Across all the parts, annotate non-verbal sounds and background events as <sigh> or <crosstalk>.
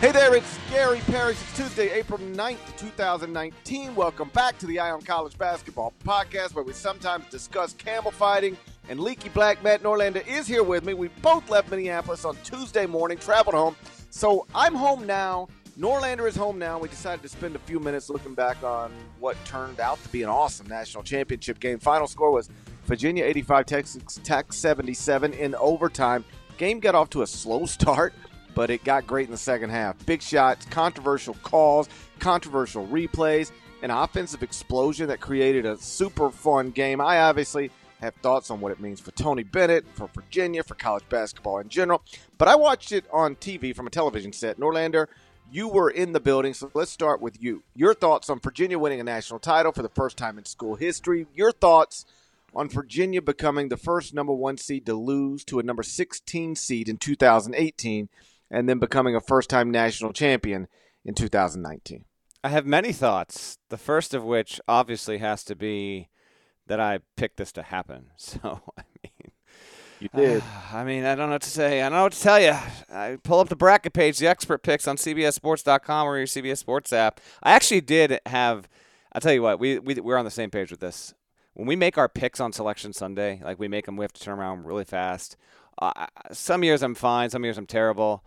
Hey there, it's Gary Parrish. It's Tuesday, April 9th, 2019. Welcome back to the Eye on College Basketball Podcast, where we sometimes discuss camel fighting and leaky black. Matt Norlander is here with me. We both left Minneapolis on Tuesday morning, traveled home. So I'm home now. Norlander is home now. We decided to spend a few minutes looking back on what turned out to be an awesome national championship game. Final score was Virginia 85, Texas Tech 77 in overtime. Game got off to a slow <laughs> start but it got great in the second half. Big shots, controversial calls, controversial replays, an offensive explosion that created a super fun game. I obviously have thoughts on what it means for Tony Bennett, for Virginia, for college basketball in general, but I watched it on TV from a television set. Norlander, you were in the building, so let's start with you. Your thoughts on Virginia winning a national title for the first time in school history. Your thoughts on Virginia becoming the first number one seed to lose to a number 16 seed in 2018 and then becoming a first time national champion in 2019? I have many thoughts. The first of which obviously has to be that I picked this to happen. <laughs> So, I mean, you did. Uh, <sighs> I mean, I don't know what to say. I don't know what to tell you. I pull up the bracket page, the expert picks on CBSSports.com or your CBS Sports app. I actually did have. I'll tell you what. We we we're on the same page with this. When we make our picks on Selection Sunday, like we make them, we have to turn around really fast. Uh, some years I'm fine, some years I'm terrible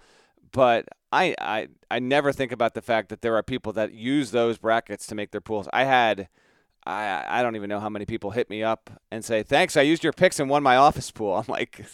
but I, I I never think about the fact that there are people that use those brackets to make their pools. I had I I don't even know how many people hit me up and say, "Thanks, I used your picks and won my office pool." <laughs> I'm like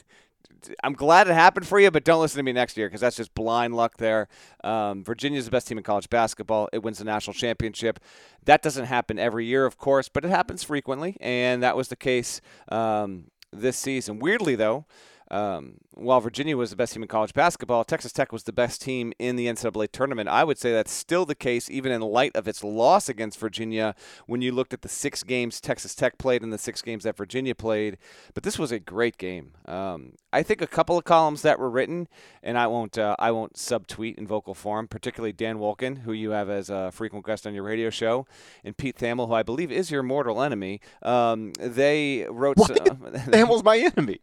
I'm glad it happened for you, but don't listen to me next year because that's just blind luck there. Um, Virginia's the best team in college basketball. It wins the national championship. That doesn't happen every year, of course, but it happens frequently, and that was the case um, this season. Weirdly, though, um, while Virginia was the best team in college basketball, Texas Tech was the best team in the NCAA tournament. I would say that's still the case, even in light of its loss against Virginia. When you looked at the six games Texas Tech played and the six games that Virginia played, but this was a great game. Um, I think a couple of columns that were written, and I won't uh, I won't subtweet in vocal form, particularly Dan Wolken, who you have as a frequent guest on your radio show, and Pete Thamel, who I believe is your mortal enemy. Um, they wrote. What? Some, <laughs> <laughs> Thamel's my enemy.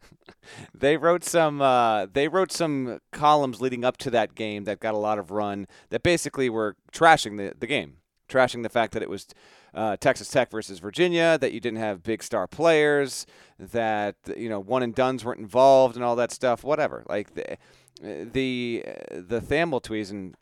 they wrote some. Uh, they wrote some columns leading up to that game that got a lot of run. That basically were trashing the the game, trashing the fact that it was uh, Texas Tech versus Virginia, that you didn't have big star players, that you know one and dones weren't involved, and all that stuff. Whatever. Like the the the Thamel teasing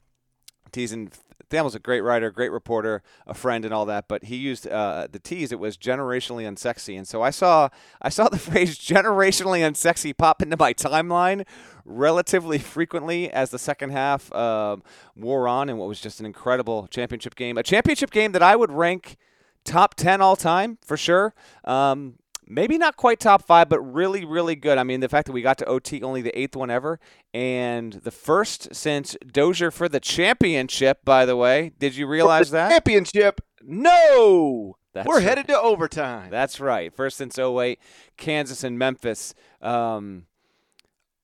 teasing Thamel's a great writer, great reporter, a friend, and all that. But he used uh, the tease. It was generationally unsexy, and so I saw I saw the <laughs> phrase generationally unsexy pop into my timeline relatively frequently as the second half uh, wore on, and what was just an incredible championship game. A championship game that I would rank top ten all time for sure. Um, maybe not quite top five, but really, really good. I mean, the fact that we got to OT only the eighth one ever, and the first since Dozier for the championship. By the way, did you realize that championship? No. That's We're right. headed to overtime. That's right. First since 08, Kansas and Memphis. Um,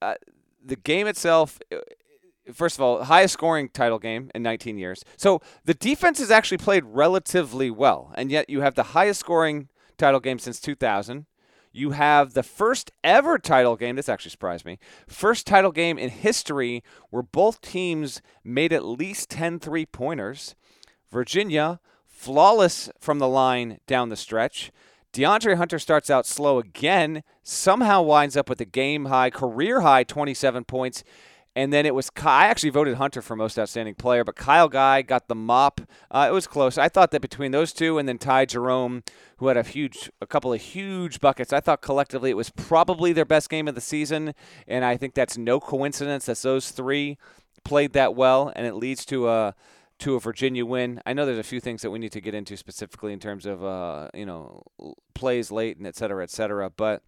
uh, the game itself, uh, first of all, highest scoring title game in 19 years. So the defense has actually played relatively well, and yet you have the highest scoring title game since 2000. You have the first ever title game. This actually surprised me. First title game in history where both teams made at least 10 three pointers. Virginia, flawless from the line down the stretch. DeAndre Hunter starts out slow again, somehow winds up with a game high, career high 27 points. And then it was I actually voted Hunter for most outstanding player, but Kyle Guy got the mop. Uh, it was close. I thought that between those two and then Ty Jerome, who had a huge, a couple of huge buckets, I thought collectively it was probably their best game of the season. And I think that's no coincidence that those three played that well, and it leads to a to a Virginia win. I know there's a few things that we need to get into specifically in terms of uh, you know plays late and et cetera, et cetera, but.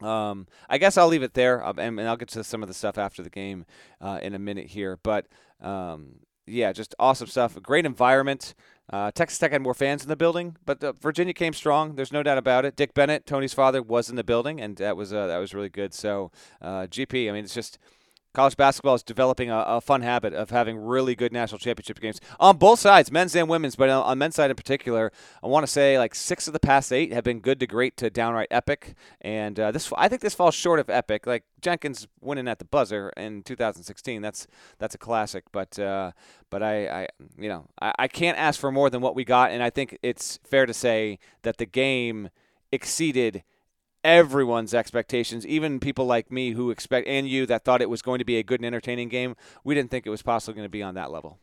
Um, I guess I'll leave it there, um, and, I'll get to some of the stuff after the game uh, in a minute here. But um, yeah, just awesome stuff. Great environment. Uh, Texas Tech had more fans in the building, but uh, Virginia came strong. There's no doubt about it. Dick Bennett, Tony's father, was in the building, and that was uh, that was really good. So, uh, GP, I mean, it's just college basketball is developing a, a, fun habit of having really good national championship games on both sides, men's and women's. But on, men's side in particular, I want to say like six of the past eight have been good to great to downright epic. And uh, this, I think, this falls short of epic. Like Jenkins winning at the buzzer in 2016, that's that's a classic. But uh, but I, I, you know, I, I can't ask for more than what we got. And I think it's fair to say that the game exceeded everyone's expectations, even people like me who expect and you that thought it was going to be a good and entertaining game. We didn't think it was possibly going to be on that level.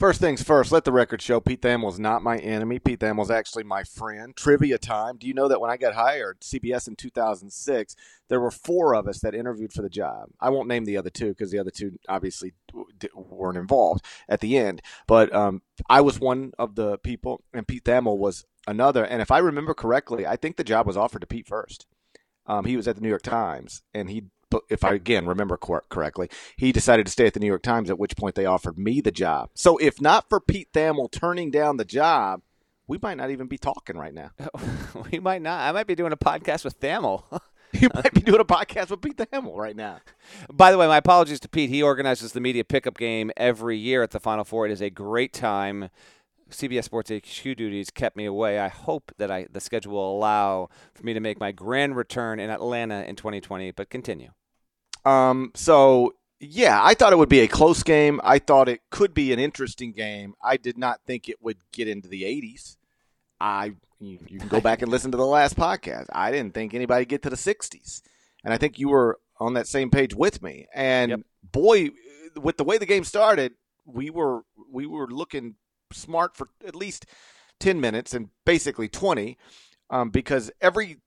First things first, let the record show Pete Thamel is not my enemy. Pete Thamel is actually my friend. Trivia time. Do you know that when I got hired CBS in 2006, there were four of us that interviewed for the job. I won't name the other two because the other two obviously weren't involved at the end. But um, I was one of the people, and Pete Thamel was another. And if I remember correctly, I think the job was offered to Pete first. Um, he was at the New York Times, and he, if I again remember cor- correctly, he decided to stay at the New York Times. At which point they offered me the job. So if not for Pete Thamel turning down the job, we might not even be talking right now. <laughs> we might not. I might be doing a podcast with Thamel. <laughs> <laughs> you might be doing a podcast with Pete Thamel right now. By the way, my apologies to Pete. He organizes the media pickup game every year at the Final Four. It is a great time. CBS Sports HQ duties kept me away. I hope that I the schedule will allow for me to make my grand return in Atlanta in 2020. But continue. Um. So yeah, I thought it would be a close game. I thought it could be an interesting game. I did not think it would get into the 80s. I you, you can go back and listen to the last podcast. I didn't think anybody get to the 60s, and I think you were on that same page with me. And yep. boy, with the way the game started, we were we were looking smart for at least 10 minutes and basically 20 um, because every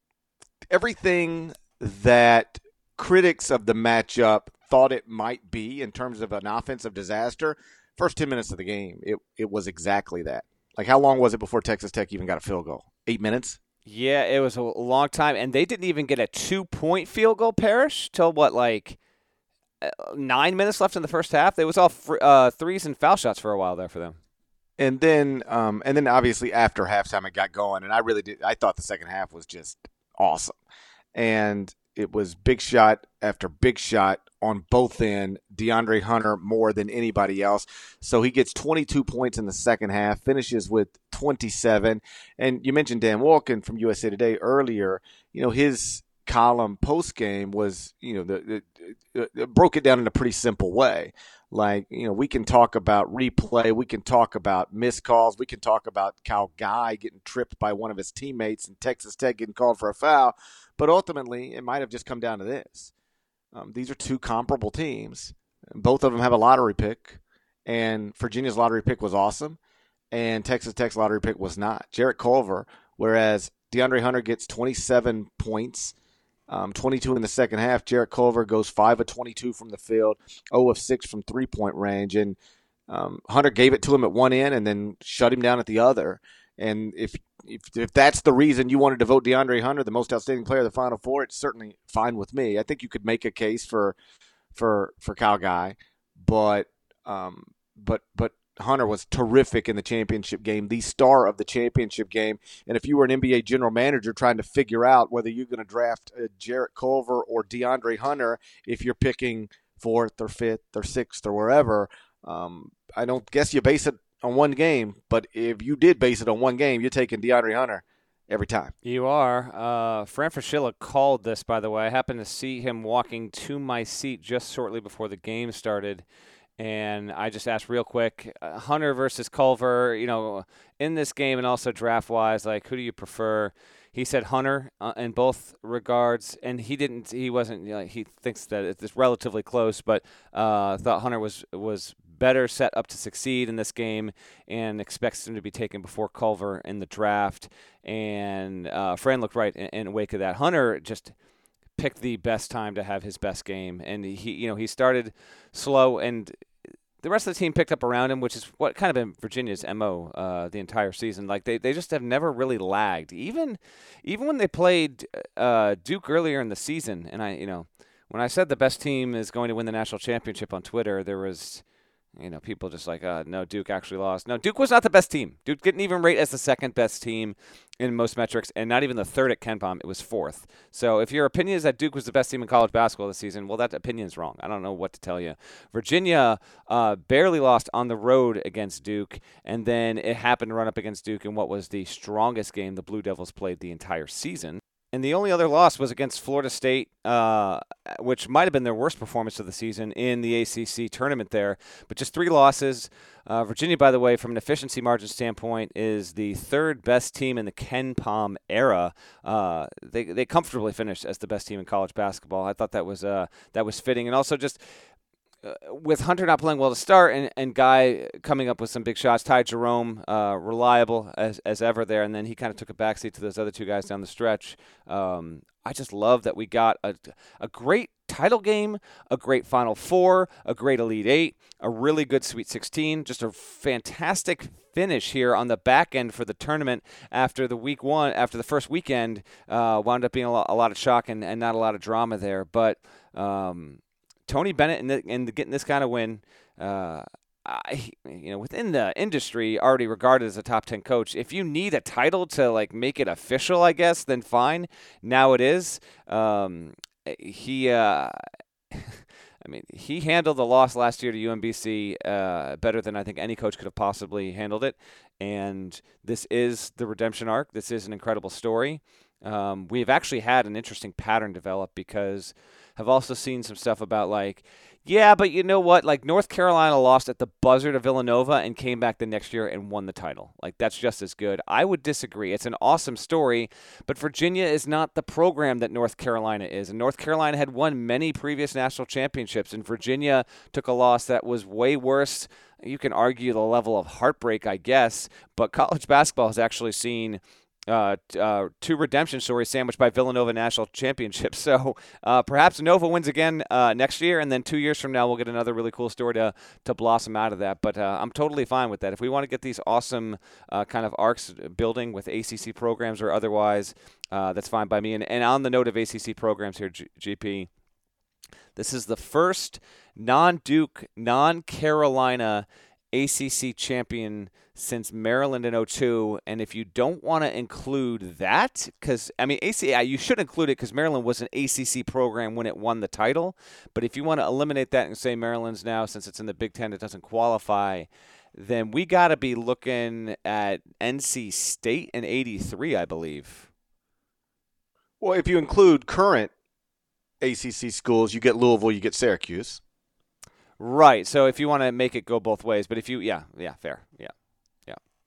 everything that critics of the matchup thought it might be in terms of an offensive disaster first 10 minutes of the game it, it was exactly that like how long was it before texas tech even got a field goal eight minutes yeah it was a long time and they didn't even get a two point field goal Parrish till what like uh, nine minutes left in the first half. It was all fr- uh, threes and foul shots for a while there for them and then um, and then obviously after halftime it got going, and I really did. I thought the second half was just awesome, and it was big shot after big shot on both end. DeAndre Hunter more than anybody else, so he gets 22 points in the second half, finishes with 27. And you mentioned Dan Wolken from USA Today earlier. You know his column post game was you know the, the, the, broke it down in a pretty simple way like, you know, we can talk about replay, we can talk about missed calls, we can talk about Kyle Guy getting tripped by one of his teammates and Texas Tech getting called for a foul. But ultimately, it might have just come down to this. Um, these are two comparable teams. Both of them have a lottery pick, and Virginia's lottery pick was awesome, and Texas Tech's lottery pick was not. Jarrett Culver, whereas DeAndre Hunter gets 27 points – um, 22 in the second half. Jarrett Culver goes 5 of 22 from the field, 0 of 6 from three point range. And um, Hunter gave it to him at one end and then shut him down at the other. And if, if if that's the reason you wanted to vote DeAndre Hunter the most outstanding player of the Final Four, it's certainly fine with me. I think you could make a case for for for Kyle Guy, but um, but but Hunter was terrific in the championship game, the star of the championship game. And if you were an NBA general manager trying to figure out whether you're going to draft uh, Jarrett Culver or DeAndre Hunter, if you're picking fourth or fifth or sixth or wherever, um, I don't guess you base it on one game. But if you did base it on one game, you're taking DeAndre Hunter every time. You are. Uh, Fran Fraschilla called this, by the way. I happened to see him walking to my seat just shortly before the game started and I just asked real quick, uh, Hunter versus Culver, you know, in this game and also draft wise, like who do you prefer? He said Hunter uh, in both regards, and he didn't. He wasn't. You know, he thinks that it's relatively close, but uh, thought Hunter was was better set up to succeed in this game, and expects him to be taken before Culver in the draft. And uh, Fran looked right in, in wake of that. Hunter just picked the best time to have his best game, and he, you know, he started slow, and the rest of the team picked up around him, which is what kind of been Virginia's mo uh, the entire season. Like they, they just have never really lagged, even even when they played uh, Duke earlier in the season. And I, you know, when I said the best team is going to win the national championship on Twitter, there was you know, people just like, uh, no, Duke actually lost. No, Duke was not the best team. Duke didn't even rate as the second best team. in most metrics, and not even the third at KenPom. It was fourth. So if your opinion is that Duke was the best team in college basketball this season, well, that opinion is wrong. I don't know what to tell you. Virginia uh, barely lost on the road against Duke, and then it happened to run up against Duke in what was the strongest game the Blue Devils played the entire season. And the only other loss was against Florida State, uh, which might have been their worst performance of the season in the ACC tournament there. But just three losses. Uh, Virginia, by the way, from an efficiency margin standpoint, is the third best team in the KenPom era. Uh, they they comfortably finished as the best team in college basketball. I thought that was uh, that was fitting, and also just with Hunter not playing well to start and, and Guy coming up with some big shots, Ty Jerome uh, reliable as, as ever there, and then he kind of took a backseat to those other two guys down the stretch. Um, I just love that we got a, a great title game, a great Final Four, a great Elite Eight, a really good Sweet 16, just a fantastic finish here on the back end for the tournament after the week one, after the first weekend, uh, wound up being a lot, a lot of shock and, and, not a lot of drama there. But um, Tony Bennett and, the, and getting this kind of win, uh, I, you know, within the industry, already regarded as a top ten coach. If you need a title to like make it official, I guess, then fine. Now it is. Um, he, uh, <laughs> I mean, he handled the loss last year to UMBC uh, better than I think any coach could have possibly handled it. And this is the redemption arc. This is an incredible story. Um, we've actually had an interesting pattern develop because have also seen some stuff about like, yeah, but you know what? Like North Carolina lost at the buzzer to Villanova and came back the next year and won the title. Like that's just as good. I would disagree. It's an awesome story, but Virginia is not the program that North Carolina is. And North Carolina had won many previous national championships, and Virginia took a loss that was way worse. You can argue the level of heartbreak, I guess, but college basketball has actually seen uh, uh, two redemption stories sandwiched by Villanova national championship. <laughs> So uh, perhaps Nova wins again uh, next year, and then two years from now we'll get another really cool story to to blossom out of that. But uh, I'm totally fine with that. If we want to get these awesome uh, kind of arcs building with ACC programs or otherwise, that's fine by me. And, and on the note of ACC programs here, G- GP. This is the first non Duke, non Carolina ACC champion since Maryland in 02. And if you don't want to include that, because, I mean, ACI, you should include it because Maryland was an ACC program when it won the title. But if you want to eliminate that and say Maryland's now, since it's in the Big Ten, it doesn't qualify, then we got to be looking at NC State in 83, I believe. Well, if you include current ACC schools, you get Louisville, you get Syracuse. Right. So if you want to make it go both ways, but if you, yeah, yeah, fair, yeah.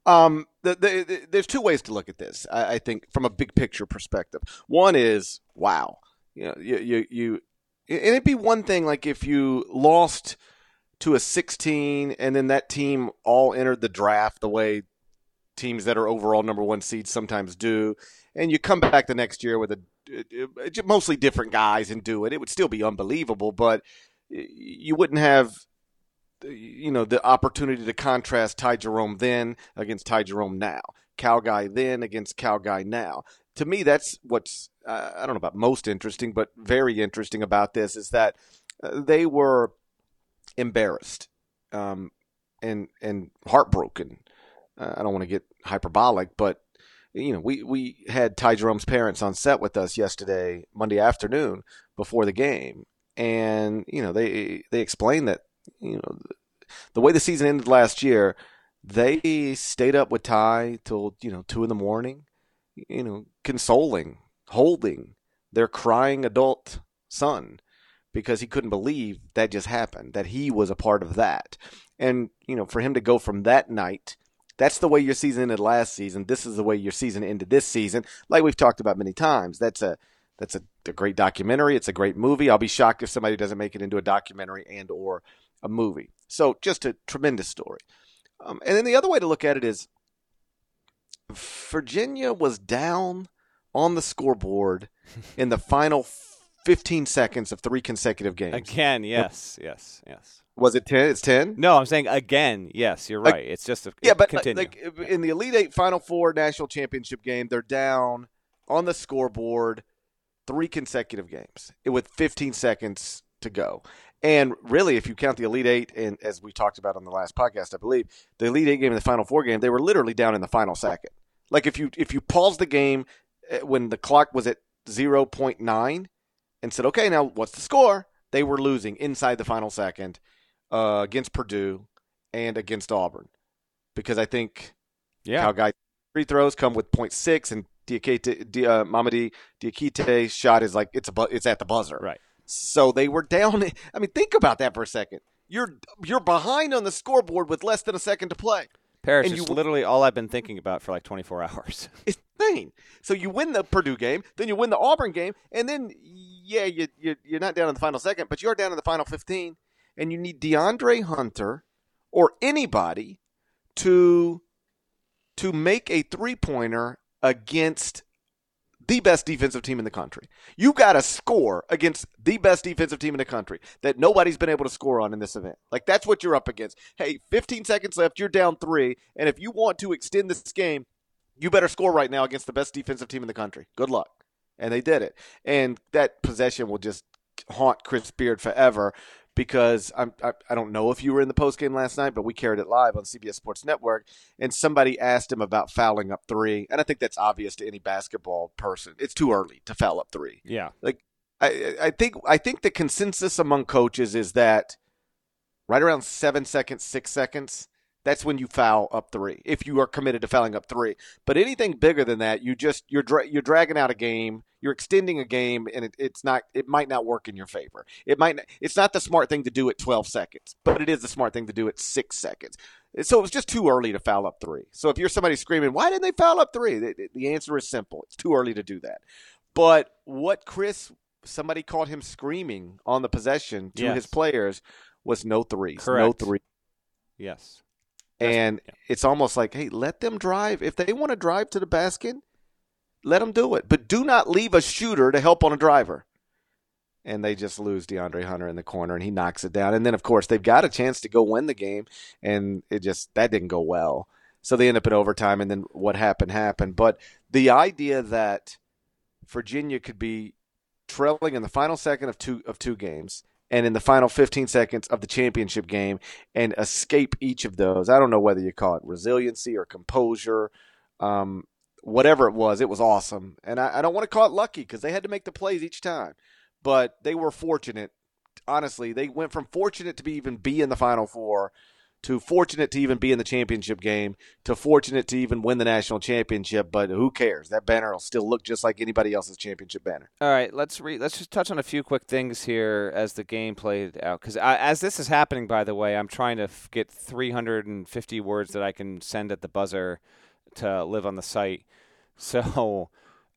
Um, the, the, the, there's two ways to look at this. I, I, think from a big picture perspective. One is wow, you know, you, you, you and it'd be one thing like if you lost to a 16 and then that team all entered the draft the way teams that are overall number one seeds sometimes do, and you come back the next year with a mostly different guys and do it. It would still be unbelievable, but you wouldn't have you know, the opportunity to contrast Ty Jerome then against Ty Jerome now, Kyle Guy then against Kyle Guy now. To me, that's what's uh, I don't know about most interesting, but very interesting about this is that uh, they were embarrassed um, and and heartbroken. Uh, I don't want to get hyperbolic, but you know, we we had Ty Jerome's parents on set with us yesterday, Monday afternoon, before the game, and you know they they explained that you know, the way the season ended last year, they stayed up with Ty till you know two in the morning, you know, consoling, holding their crying adult son because he couldn't believe that just happened, that he was a part of that, and you know, for him to go from that night. That's the way your season ended last season. This is the way your season ended this season. Like we've talked about many times. That's a that's a, a great documentary. It's a great movie. I'll be shocked if somebody doesn't make it into a documentary and or a movie. So just a tremendous story. Um, and then the other way to look at it is Virginia was down on the scoreboard in the final 15 seconds of three consecutive games. Again, yes, yes, yes. Was it 10? It's 10? No, I'm saying again. Yes, you're right. it's just a Yeah, but continue. like in the Elite 8 Final 4 national championship game, they're down on the scoreboard three consecutive games with 15 seconds to go. And really, if you count the Elite Eight, and as we talked about on the last podcast, I believe the Elite Eight game and the Final Four game, they were literally down in the final second. Like if you if you pause the game eh, when the clock was at 0.9 and said, "Okay, now what's the score?" They were losing inside the final second uh, against Purdue and against Auburn because I think Yeah. Kyle Guy free throws come with 0.6 and Diakite, Di, uh, Mamadi Diakite's shot is like it's a bu- it's at the buzzer. Right. So they were down. I mean, think about that for a second. You're you're behind on the scoreboard with less than a second to play. Paris and is you- literally all I've been thinking about for like 24 <laughs> hours. It's insane. So you win the Purdue game, then you win the Auburn game, and then yeah, you, you you're not down in the final second, but you're down in the final 15, and you need DeAndre Hunter or anybody to to make a three pointer against the best defensive team in the country. You got to score against the best defensive team in the country that nobody's been able to score on in this event. Like that's what you're up against. Hey, 15 seconds left, you're down 3, and if you want to extend this game, you better score right now against the best defensive team in the country. Good luck. And they did it. And that possession will just haunt Chris Beard forever because I'm, I, I don't know if you were in the post game last night, but we carried it live on CBS Sports Network. And somebody asked him about fouling up three. And I think that's obvious to any basketball person. It's too early to foul up three. yeah. like I, I think I think the consensus among coaches is that right around seven seconds, six seconds, that's when you foul up three. If you are committed to fouling up three, but anything bigger than that, you just you're dra- you're dragging out a game, you're extending a game, and it, it's not it might not work in your favor. It might not, it's not the smart thing to do at 12 seconds, but it is the smart thing to do at six seconds. So it was just too early to foul up three. So if you're somebody screaming, why didn't they foul up three? The, the answer is simple. It's too early to do that. But what Chris, somebody caught him screaming on the possession to Yes. his players was no threes, no Correct. three. Yes. And yeah. it's almost like, hey, let them drive. If they want to drive to the basket, let them do it. But do not leave a shooter to help on a driver. And they just lose DeAndre Hunter in the corner, and he knocks it down. And then, of course, they've got a chance to go win the game, and it just that didn't go well. So they end up in overtime, and then what happened happened. But the idea that Virginia could be trailing in the final second of two of two games and in the final 15 seconds of the championship game and escape each of those. I don't know whether you call it resiliency or composure, um, whatever it was. It was awesome, and I, I don't want to call it lucky because they had to make the plays each time, but they were fortunate. Honestly, they went from fortunate to be even be in the final four to fortunate to even be in the championship game to fortunate to even win the national championship. But who cares? That banner will still look just like anybody else's championship banner. All right, let's re- let's just touch on a few quick things here as the game played out. Because as this is happening, by the way, I'm trying to f- get 350 words that I can send at the buzzer to live on the site. <laughs> So,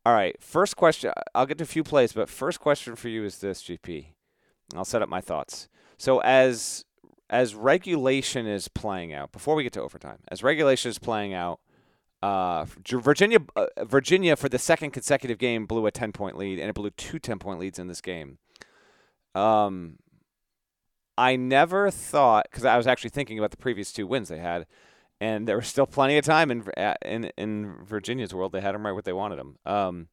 all right, first question. I'll get to a few plays, but first question for you is this, GP. I'll set up my thoughts. So as as regulation is playing out, before we get to overtime, as regulation is playing out, uh, Virginia, uh, Virginia for the second consecutive game blew a 10 point lead, and it blew two 10 point leads in this game. Um, I never thought because I was actually thinking about the previous two wins they had, and there was still plenty of time in uh, in in Virginia's world. They had them right what they wanted them. Um,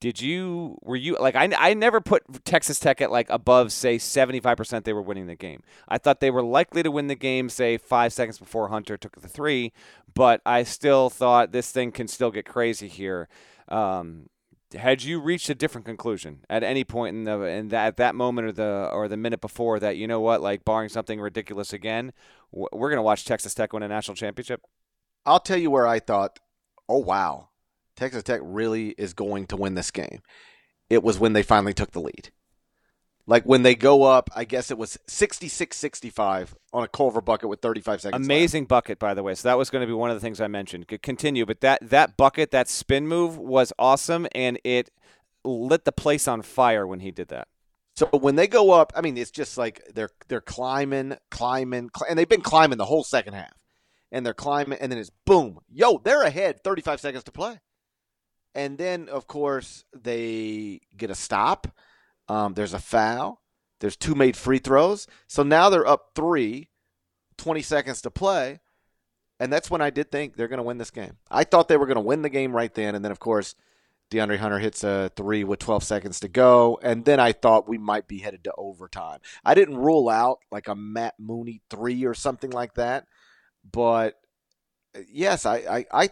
did you were you like I, I never put Texas Tech at like above say 75% they were winning the game. I thought they were likely to win the game say 5 seconds before Hunter took the 3, but I still thought this thing can still get crazy here. Um, had you reached a different conclusion at any point in the in that at that moment or the or the minute before that you know what like barring something ridiculous again we're going to watch Texas Tech win a national championship? I'll tell you where I thought, oh wow, Texas Tech really is going to win this game. It was when they finally took the lead. Like when they go up, I guess it was 66-65 on a Culver bucket with 35 seconds. left. Amazing bucket, by the way. So that was going to be one of the things I mentioned. C- Continue, but that that bucket, that spin move was awesome, and it lit the place on fire when he did that. So when they go up, I mean, it's just like they're they're climbing, climbing, cl- and they've been climbing the whole second half, and they're climbing, and then it's boom, yo, they're ahead, 35 seconds to play, and then of course they get a stop. Um, there's a foul. There's two made free throws. So now they're up three, 20 seconds to play. And that's when I did think they're going to win this game. I thought they were going to win the game right then. And then, of course, DeAndre Hunter hits a three with 12 seconds to go. And then I thought we might be headed to overtime. I didn't rule out like a Matt Mooney three or something like that. But yes, I, I, I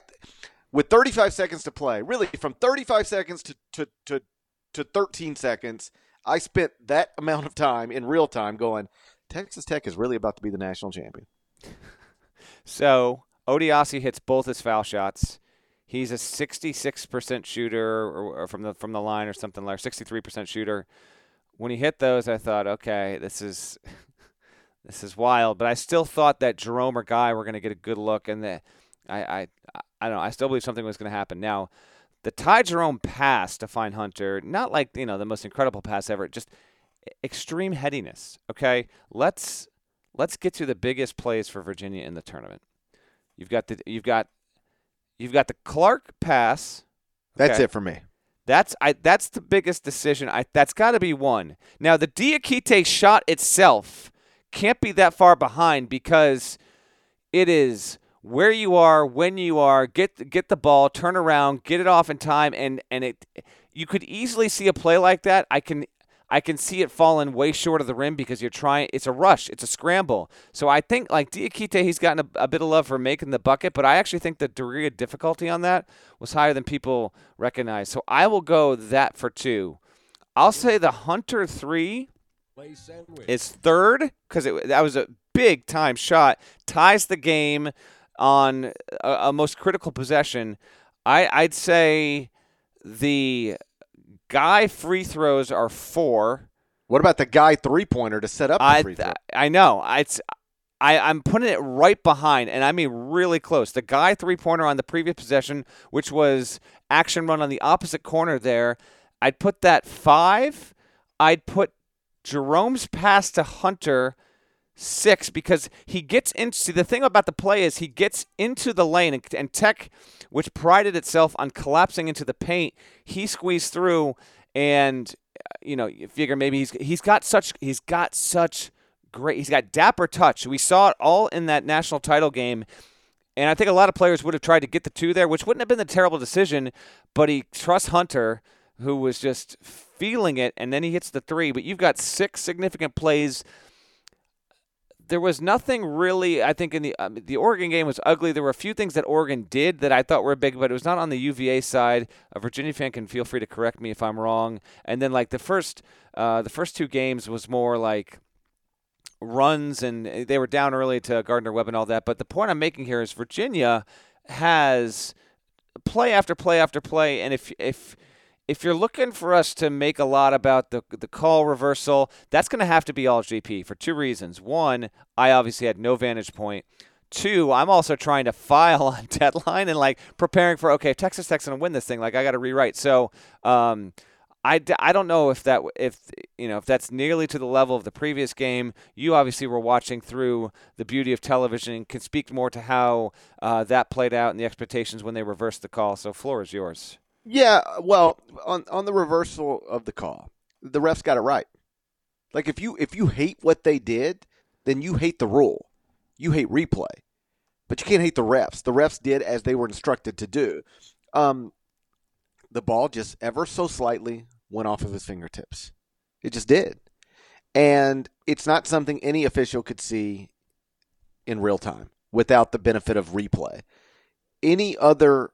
with 35 seconds to play, really from 35 seconds to, to, to, to 13 seconds, I spent that amount of time in real time going, Texas Tech is really about to be the national champion. <laughs> So Odiase hits both his foul shots. He's a 66% shooter or, or from the from the line or something like 63% shooter. When he hit those, I thought, okay, this is <laughs> this is wild. But I still thought that Jerome or Guy were going to get a good look, and that I I I don't know. I still believe something was going to happen. Now, the Ty Jerome pass to find Hunter, not like you know the most incredible pass ever, just extreme headiness. Okay, let's let's get to the biggest plays for Virginia in the tournament. You've got the you've got you've got the Clark pass. That's it for me. That's I that's the biggest decision. I that's got to be one. Now the Diakite shot itself can't be that far behind because it is where you are, when you are, get get the ball, turn around, get it off in time and and it you could easily see a play like that. I can I can see it falling way short of the rim because you're trying. It's a rush. It's a scramble. So I think like Diakite, he's gotten a, a bit of love for making the bucket, but I actually think the degree of difficulty on that was higher than people recognize. So I will go that for two. I'll say the Hunter three is third because that was a big time shot. Ties the game on a, a most critical possession. I, I'd say the guy free throws are four. What about the guy three pointer to set up the I free throw? I know. It's I I'm putting it right behind, and I mean really close. The guy three pointer on the previous possession, which was action run on the opposite corner there. I'd put that five. I'd put Jerome's pass to Hunter six because he gets into see the thing about the play is he gets into the lane and, and Tech, which prided itself on collapsing into the paint, he squeezed through and you know you figure maybe he's he's got such he's got such great he's got dapper touch. We saw it all in that national title game. And I think a lot of players would have tried to get the two there, which wouldn't have been the terrible decision, but he trusts Hunter, who was just feeling it, and then he hits the three. But you've got six significant plays there was nothing really. I think in the um, the Oregon game was ugly. There were a few things that Oregon did that I thought were big, but it was not on the UVA side. A Virginia fan can feel free to correct me if I'm wrong. And then like the first uh, the first two games was more like runs, and they were down early to Gardner Webb and all that. But the point I'm making here is Virginia has play after play after play, and if if if you're looking for us to make a lot about the the call reversal, that's going to have to be all GP for two reasons. One, I obviously had no vantage point. Two, I'm also trying to file <laughs> on deadline and like preparing for okay, Texas Tech's going to win this thing, like I got to rewrite. So, um, I, I don't know if that if you know if that's nearly to the level of the previous game. You obviously were watching through the beauty of television and can speak more to how uh, that played out and the expectations when they reversed the call. So, floor is yours. Yeah, well, on on the reversal of the call, the refs got it right. Like if you if you hate what they did, then you hate the rule. You hate replay. But you can't hate the refs. The refs did as they were instructed to do. Um, the ball just ever so slightly went off of his fingertips. It just did. And it's not something any official could see in real time without the benefit of replay. Any other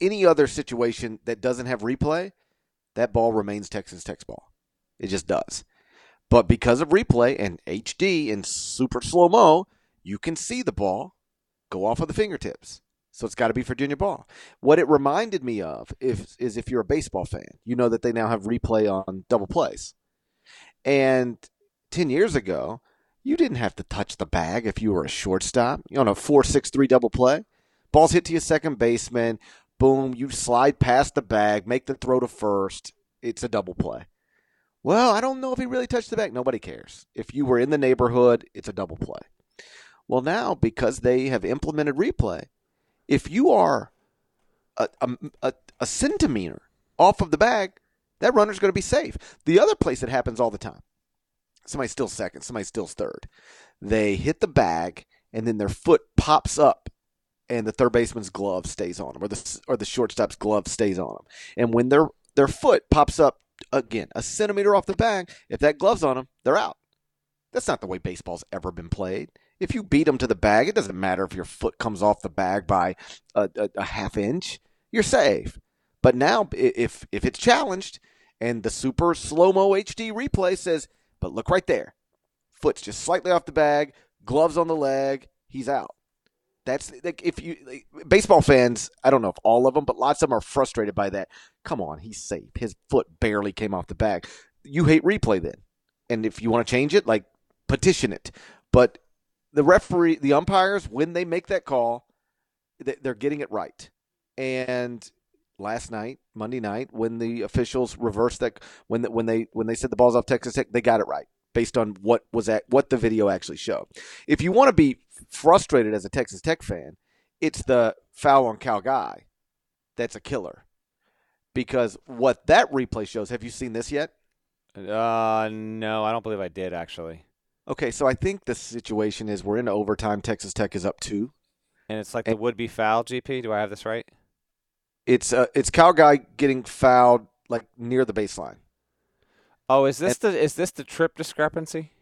any other situation that doesn't have replay, that ball remains Texas Tech's ball. It just does. But because of replay and HD and super slow mo, you can see the ball go off of the fingertips. So it's got to be Virginia ball. What it reminded me of is, is if you're a baseball fan, you know that they now have replay on double plays. And 10 years ago, you didn't have to touch the bag if you were a shortstop on a 4 6 3 double play. Ball's hit to your second baseman. Boom, you slide past the bag, make the throw to first. It's a double play. Well, I don't know if he really touched the bag. Nobody cares. If you were in the neighborhood, it's a double play. Well, now, because they have implemented replay, if you are a, a, a, a centimeter off of the bag, that runner's going to be safe. The other place it happens all the time somebody steals second, somebody steals third. They hit the bag, and then their foot pops up, and the third baseman's glove stays on them, or the or the shortstop's glove stays on them. And when their their foot pops up again a centimeter off the bag, if that glove's on them, they're out. That's not the way baseball's ever been played. If you beat them to the bag, it doesn't matter if your foot comes off the bag by a, a, a half inch. You're safe. But now, if if it's challenged and the super slow mo HD replay says, "But look right there, foot's just slightly off the bag, gloves on the leg, he's out." That's like if you like, baseball fans. I don't know if all of them, but lots of them are frustrated by that. Come on, he's safe. His foot barely came off the bag. You hate replay then, and if you want to change it, like petition it. But the referee, the umpires, when they make that call, they're getting it right. And last night, Monday night, when the officials reversed that, when the, when they when they said the ball's off Texas Tech, they got it right based on what was at what the video actually showed. If you want to be frustrated as a Texas Tech fan, it's the foul on Kyle Guy that's a killer. Because what that replay shows, have you seen this yet? Uh, no, I don't believe I did actually. Okay, so I think the situation is we're in overtime. Texas Tech is up two, and it's like and the would-be foul. GP, do I have this right? It's uh, it's Kyle Guy getting fouled like near the baseline. Oh, is this and, the is this the trip discrepancy?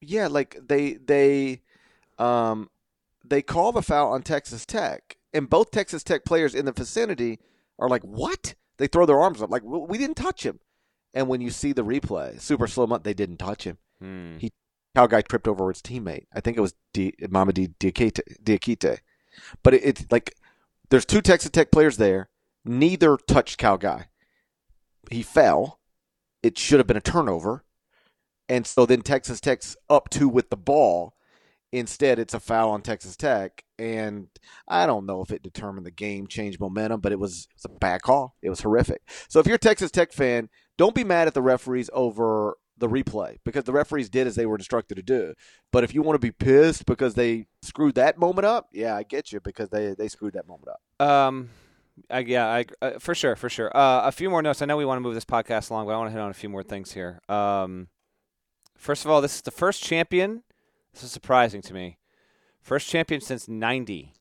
Yeah, like they they um they call the foul on Texas Tech, and both Texas Tech players in the vicinity are like, "What?" They throw their arms up like, "We didn't touch him." And when you see the replay, super slow mo, they didn't touch him. Hmm. He Kyle Guy tripped over his teammate. I think it was Di, Mamadi Diakite. But it, it's like there's two Texas Tech players there. Neither touched Kyle Guy. He fell. It should have been a turnover. And so then Texas Tech's up two with the ball. Instead, it's a foul on Texas Tech. And I don't know if it determined the game, changed momentum, but it was, it was a bad call. It was horrific. So if you're a Texas Tech fan, don't be mad at the referees over the replay because the referees did as they were instructed to do. But if you want to be pissed because they screwed that moment up, yeah, I get you because they they screwed that moment up. Um, I, yeah, I, uh, for sure, for sure. Uh, a few more notes. I know we want to move this podcast along, but I want to hit on a few more things here. Um, first of all, this is the first champion. This is surprising to me. First champion since '90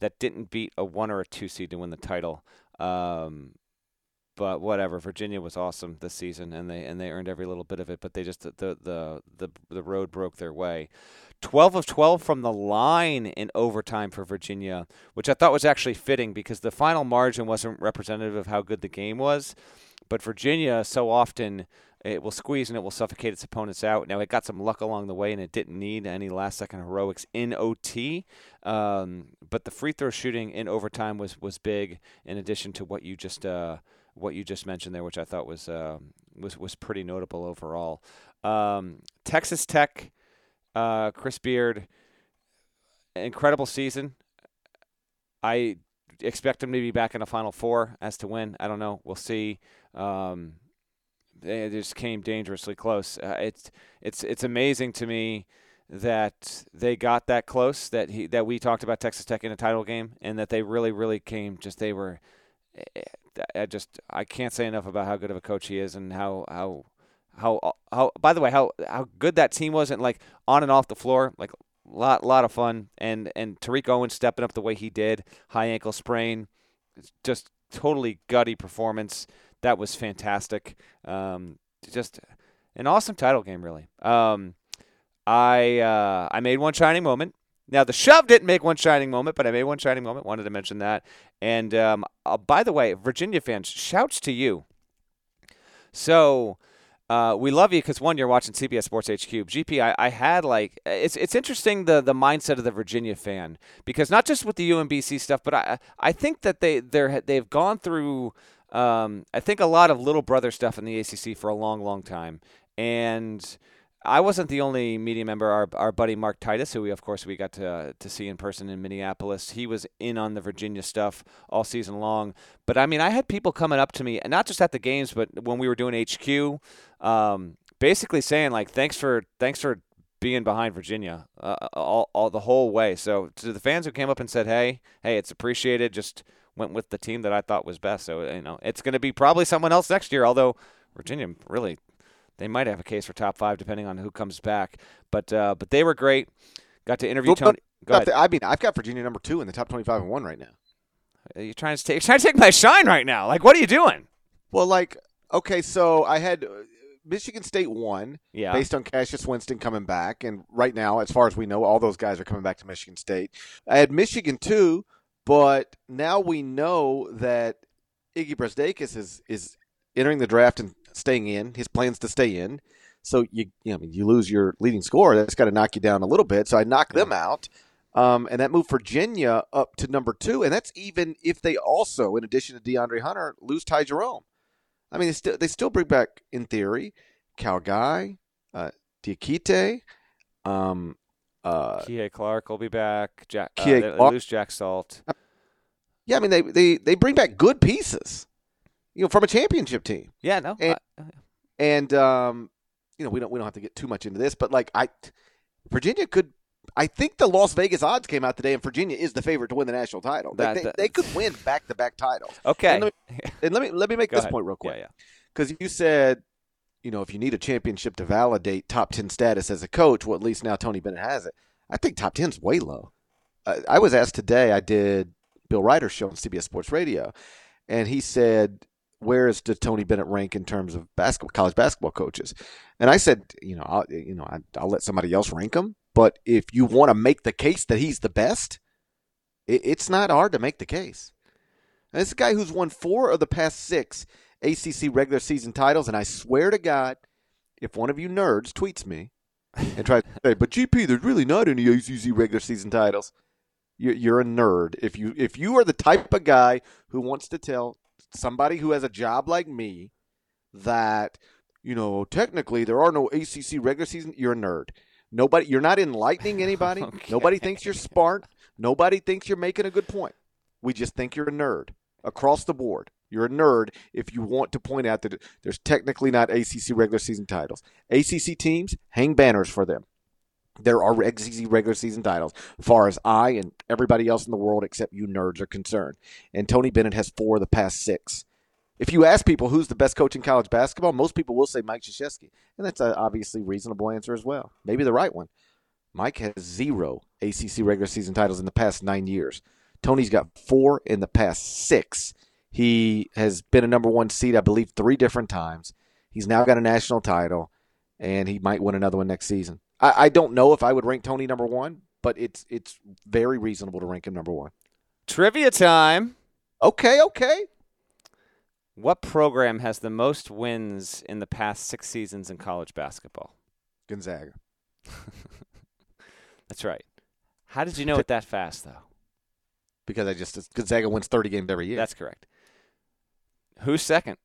that didn't beat a one or a two seed to win the title. Um, but whatever. Virginia was awesome this season, and they and they earned every little bit of it. But they just the the the the road broke their way. 12 of 12 from the line in overtime for Virginia, which I thought was actually fitting because the final margin wasn't representative of how good the game was. But Virginia so often it will squeeze and it will suffocate its opponents out. Now it got some luck along the way and it didn't need any last second heroics in OT. Um, but the free throw shooting in overtime was was big. In addition to what you just uh, what you just mentioned there, which I thought was uh, was was pretty notable overall. Um, Texas Tech, uh, Chris Beard, incredible season. I expect him to be back in the Final Four. As to when, I don't know. We'll see. Um, they just came dangerously close. Uh, it's it's it's amazing to me that they got that close. That he that we talked about Texas Tech in a title game, and that they really really came. Just they were eh, I just I can't say enough about how good of a coach he is and how how how how by the way how how good that team was and like on and off the floor like lot lot of fun and and Tariq Owens stepping up the way he did high ankle sprain just totally gutty performance that was fantastic um, just an awesome title game really um, I uh, I made one shining moment now, the shove didn't make one shining moment, but I made one shining moment. Wanted to mention that. And um, uh, by the way, Virginia fans, shouts to you. So uh, we love you because one, you're watching CBS Sports HQ. GP, I, I had like it's it's interesting the the mindset of the Virginia fan because not just with the UMBC stuff, but I I think that they they're they've gone through. Um, I think a lot of little brother stuff in the ACC for a long, long time, and I wasn't the only media member. Our, our buddy Mark Titus, who we of course we got to to see in person in Minneapolis, he was in on the Virginia stuff all season long. But I mean, I had people coming up to me, and not just at the games, but when we were doing HQ, um, basically saying like, "Thanks for thanks for being behind Virginia uh, all, all the whole way." So to the fans who came up and said, "Hey, hey, it's appreciated," just went with the team that I thought was best. So you know, it's going to be probably someone else next year. Although Virginia really they might have a case for top five depending on who comes back. But uh, but they were great. Got to interview Tony. Go ahead. The, I mean, I've got Virginia number two in the top twenty-five and one right now. Are you trying to take <laughs> trying to take my shine right now? Like, what are you doing? Well, like, okay, so I had Michigan State won Yeah. based on Cassius Winston coming back, and right now, as far as we know, all those guys are coming back to Michigan State. I had Michigan too, but now we know that Iggy Brazdeikis is is entering the draft and staying in. His plans to stay in. So you you know I mean, you lose your leading scorer, that's got to knock you down a little bit. So I knocked them out. Um, and that moved Virginia up to number two, and that's even if they also, in addition to DeAndre Hunter, lose Ty Jerome. I mean, they still they still bring back, in theory, Kyle Guy, uh, Diakite, um, uh, Kie Clark will be back. Jack. Uh, they- they Clark. lose Jack Salt. yeah. I mean, they, they they bring back good pieces, you know, from a championship team. Yeah. No. And- I- And um, you know, we don't we don't have to get too much into this, but like I, Virginia could. I think the Las Vegas odds came out today, and Virginia is the favorite to win the national title. They- That- they, they could win back to back titles. okay. And let And let me let me make <laughs> Go this ahead. point real quick. Yeah. Yeah. because you said, you know, if you need a championship to validate top ten status as a coach, well, at least now Tony Bennett has it. I think top ten's way low. I, I was asked today. I did Bill Reiter's show on CBS Sports Radio, and he said, "Where is does Tony Bennett rank in terms of basketball, college basketball coaches?" And I said, "You know, I'll, you know, I, I'll let somebody else rank him. But if you want to make the case that he's the best, it, it's not hard to make the case." And this is a guy who's won four of the past six ACC regular season titles, and I swear to God, if one of you nerds tweets me and tries to say, "But GP, there's really not any ACC regular season titles," you're, you're a nerd. If you if you are the type of guy who wants to tell somebody who has a job like me that you know technically there are no ACC regular season, you're a nerd. Nobody, you're not enlightening <laughs> anybody. Okay. Nobody thinks you're smart. Nobody thinks you're making a good point. We just think you're a nerd across the board. You're a nerd if you want to point out that there's technically not ACC regular season titles. ACC teams hang banners for them. There are ACC regular season titles, as far as I and everybody else in the world except you nerds are concerned. And Tony Bennett has four of the past six. If you ask people who's the best coach in college basketball, most people will say Mike Krzyzewski, and that's a obviously reasonable answer as well. Maybe the right one. Mike has zero ACC regular season titles in the past nine years. Tony's got four in the past six. He has been a number one seed, I believe, three different times. He's now got a national title, and he might win another one next season. I, I don't know if I would rank Tony number one, but it's it's very reasonable to rank him number one. Trivia time. Okay, okay. What program has the most wins in the past six seasons in college basketball? Gonzaga. <laughs> That's right. How did you know it that fast, though? Because I just Gonzaga wins thirty games every year. That's correct. Who's second?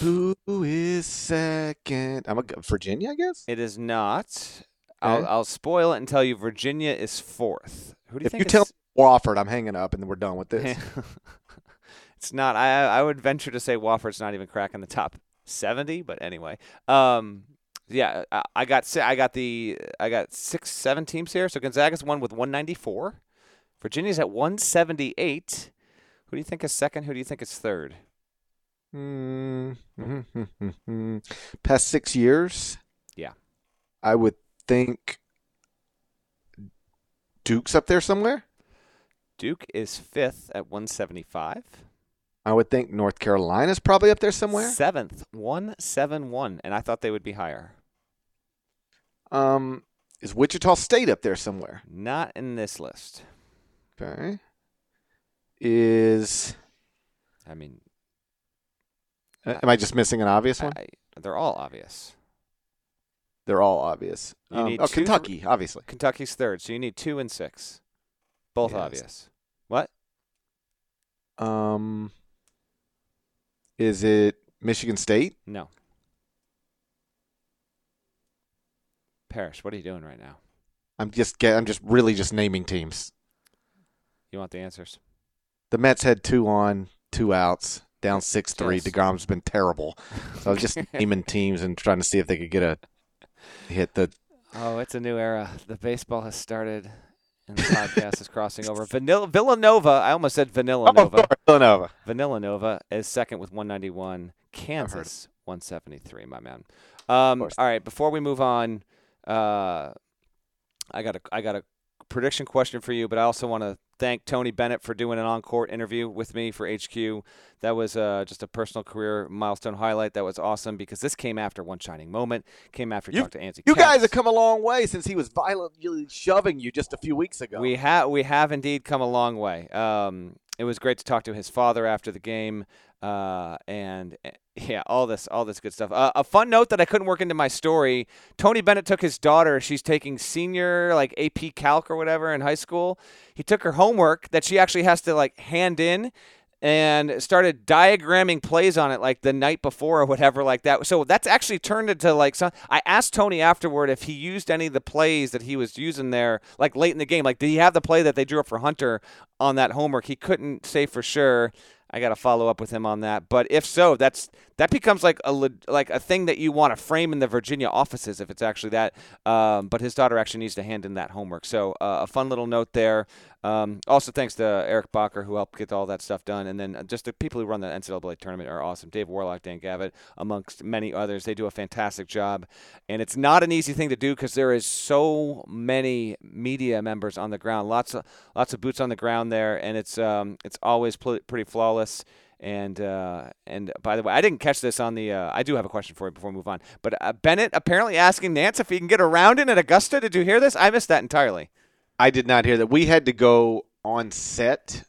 Who is second? I'm a Virginia, I guess. It is not. I'll, I'll spoil it and tell you Virginia is fourth. Who do you If think you is- tell Wofford, I'm hanging up, and then we're done with this. <laughs> it's not. I I would venture to say Wofford's not even cracking the top seventy. But anyway, um, yeah, I, I got I got the I got six seven teams here. So Gonzaga's one with one ninety four. Virginia's at one seventy eight. Who do you think is second? Who do you think is third? Mm, mhm, mhm, mhm. Past six years, Yeah. I would think Duke's up there somewhere. Duke is fifth at one seventy five. I would think North Carolina's probably up there somewhere. Seventh, one seven one, and I thought they would be higher. Um, is Wichita State up there somewhere? Not in this list. Okay. Is I mean, am I just missing an obvious one? I, they're all obvious. They're all obvious. You Um, need oh, two- Kentucky, obviously. Kentucky's third, so you need two and six. Both Yes. obvious. What? Um, is it Michigan State? No. Parrish, what are you doing right now? I'm just get, I'm just really just naming teams. You want the answers? The Mets had two on, two outs, down six three. Yes. deGrom's been terrible. So I was just <laughs> naming teams and trying to see if they could get a hit. The Oh, it's a new era. The baseball has started, and the podcast is crossing over. Vanilla Villanova. I almost said Vanilla oh, Nova. Villanova. Vanilla Nova is second with 191. Kansas 173. My man. Um, all right. Before we move on, uh, I got a I got a prediction question for you, but I also want to thank Tony Bennett for doing an on-court interview with me for HQ. That was uh, just a personal career milestone highlight. That was awesome because this came after one shining moment. Came after You- talked to Anthony. You Katz. guys have come a long way since he was violently shoving you just a few weeks ago. We have we have indeed come a long way. Um, it was great to talk to his father after the game, uh, and yeah, all this all this good stuff. Uh, a fun note that I couldn't work into my story: Tony Bennett took his daughter. She's taking senior like AP Calc or whatever in high school. He took her homework that she actually has to like hand in. And started diagramming plays on it like the night before or whatever, like that. So that's actually turned into like some. I asked Tony afterward if he used any of the plays that he was using there, like late in the game. Like, did he have the play that they drew up for Hunter on that homework? He couldn't say for sure. I got to follow up with him on that. But if so, that's that becomes like a like a thing that you want to frame in the Virginia offices if it's actually that. Um, but his daughter actually needs to hand in that homework. So uh, a fun little note there. Um, also, thanks to Eric Bacher who helped get all that stuff done, and then just the people who run the NCAA tournament are awesome. Dave Worlock, Dan Gavitt, amongst many others, they do a fantastic job, and it's not an easy thing to do because there is so many media members on the ground, lots of lots of boots on the ground there, and it's um, it's always pl- pretty flawless. And uh, and by the way, I didn't catch this on the. Uh, I do have a question for you before we move on. But uh, Bennett apparently asking Nantz if he can get around in at Augusta. Did you hear this? I missed that entirely. I did not hear that. We had to go on set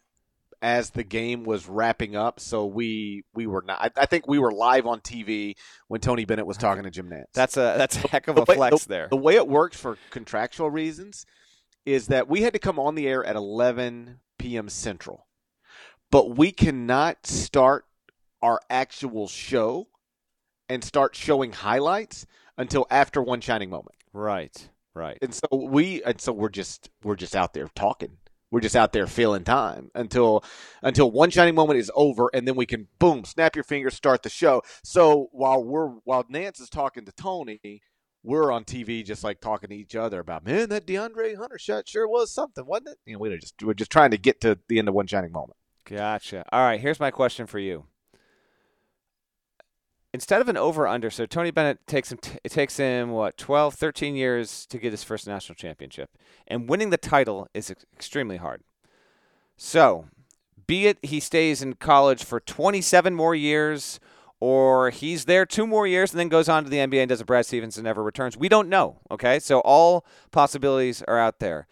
as the game was wrapping up, so we we were not. I, I think we were live on TV when Tony Bennett was talking to Jim Nantz. That's a that's a heck of The a way- flex there. The way it works for contractual reasons is that we had to come on the air at 11 p.m. Central, but we cannot start our actual show and start showing highlights until after one shining moment. Right, right. And so we and so we're just we're just out there talking. We're just out there filling time until until one shining moment is over, and then we can boom, snap your fingers, start the show. So while we're while Nantz is talking to Tony, we're on TV just like talking to each other about man, that DeAndre Hunter shot sure was something, wasn't it? You know, we we're just we're just trying to get to the end of one shining moment. Gotcha. All right, here's my question for you. Instead of an over under, so Tony Bennett takes him t- it takes him what 12, 13 years to get his first national championship. And winning the title is ex- extremely hard. So, be it he stays in college for 27 more years or he's there two more years and then goes on to the NBA and does a Brad Stevens and never returns. We don't know, okay? So all possibilities are out there.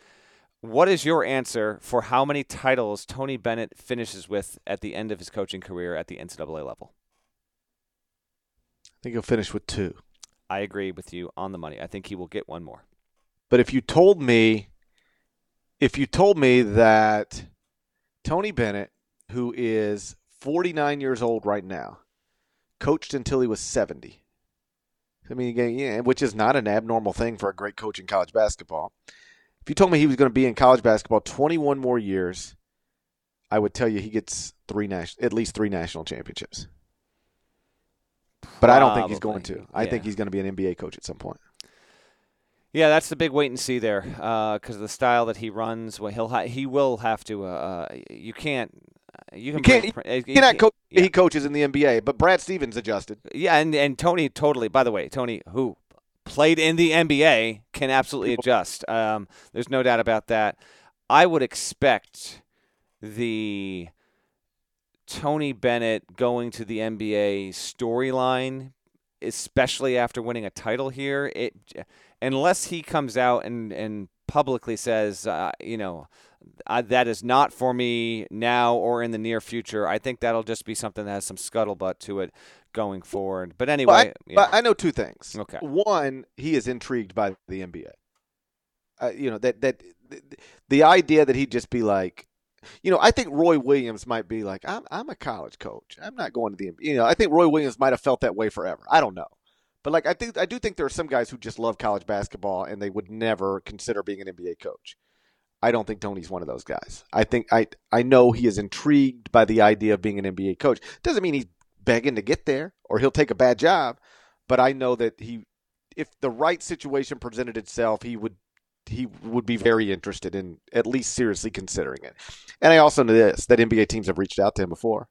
What is your answer for how many titles Tony Bennett finishes with at the end of his coaching career at the NCAA level? I think he'll finish with two. I agree with you on the money. I think he will get one more. But if you told me, if you told me that Tony Bennett, who is 49 years old right now, coached until he was 70. I mean, again, yeah, which is not an abnormal thing for a great coach in college basketball. If you told me he was going to be in college basketball 21 more years, I would tell you he gets three national, at least three national championships. But I don't think he's going to. I think he's going to be an NBA coach at some point. Yeah, that's the big wait and see there, because of the style that he runs. Well, he'll ha- he will have to. Uh, uh, you can't. You can. You bring- uh, He cannot coach. yeah. He coaches in the NBA, but Brad Stevens adjusted. Yeah, and and Tony totally. By the way, Tony who played in the NBA can absolutely adjust. Um, there's no doubt about that. I would expect the Tony Bennett going to the NBA storyline, especially after winning a title here. It unless he comes out and and publicly says, uh, you know. Uh, that is not for me now or in the near future. I think that'll just be something that has some scuttlebutt to it going forward. But anyway, Well, I, yeah. but I know two things. Okay. One, he is intrigued by the NBA. Uh, you know that that the, the idea that he'd just be like, you know, I think Roy Williams might be like, I'm I'm a college coach. I'm not going to the You know, I think Roy Williams might have felt that way forever. I don't know. But like I think I do think there are some guys who just love college basketball and they would never consider being an NBA coach. I don't think Tony's one of those guys. I think I I know he is intrigued by the idea of being an NBA coach. Doesn't mean he's begging to get there or he'll take a bad job, but I know that he if the right situation presented itself, he would he would be very interested in at least seriously considering it. And I also know this that NBA teams have reached out to him before.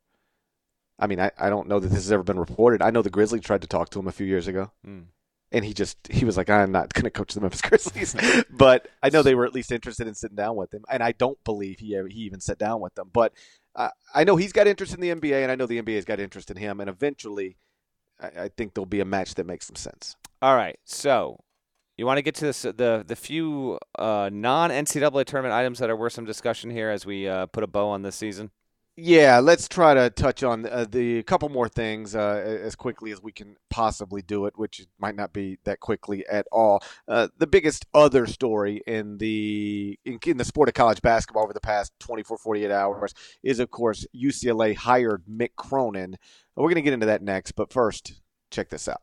I mean, I, I don't know that this has ever been reported. I know the Grizzlies tried to talk to him a few years ago. Mm. and he just he was like, I'm not going to coach the Memphis <laughs> Grizzlies, but I know they were at least interested in sitting down with him, and I don't believe he he even sat down with them, but uh, I know he's got interest in the NBA, and I know the NBA's got interest in him, and eventually, I, I think there'll be a match that makes some sense. All right, so you want to get to this, the the few uh, non NCAA tournament items that are worth some discussion here as we uh, put a bow on this season. Yeah, let's try to touch on uh, the couple more things uh, as quickly as we can possibly do it, which might not be that quickly at all. Uh, the biggest other story in the in, in, the sport of college basketball over the past 24, 48 hours is, of course, UCLA hired Mick Cronin. We're going to get into that next, but first, check this out.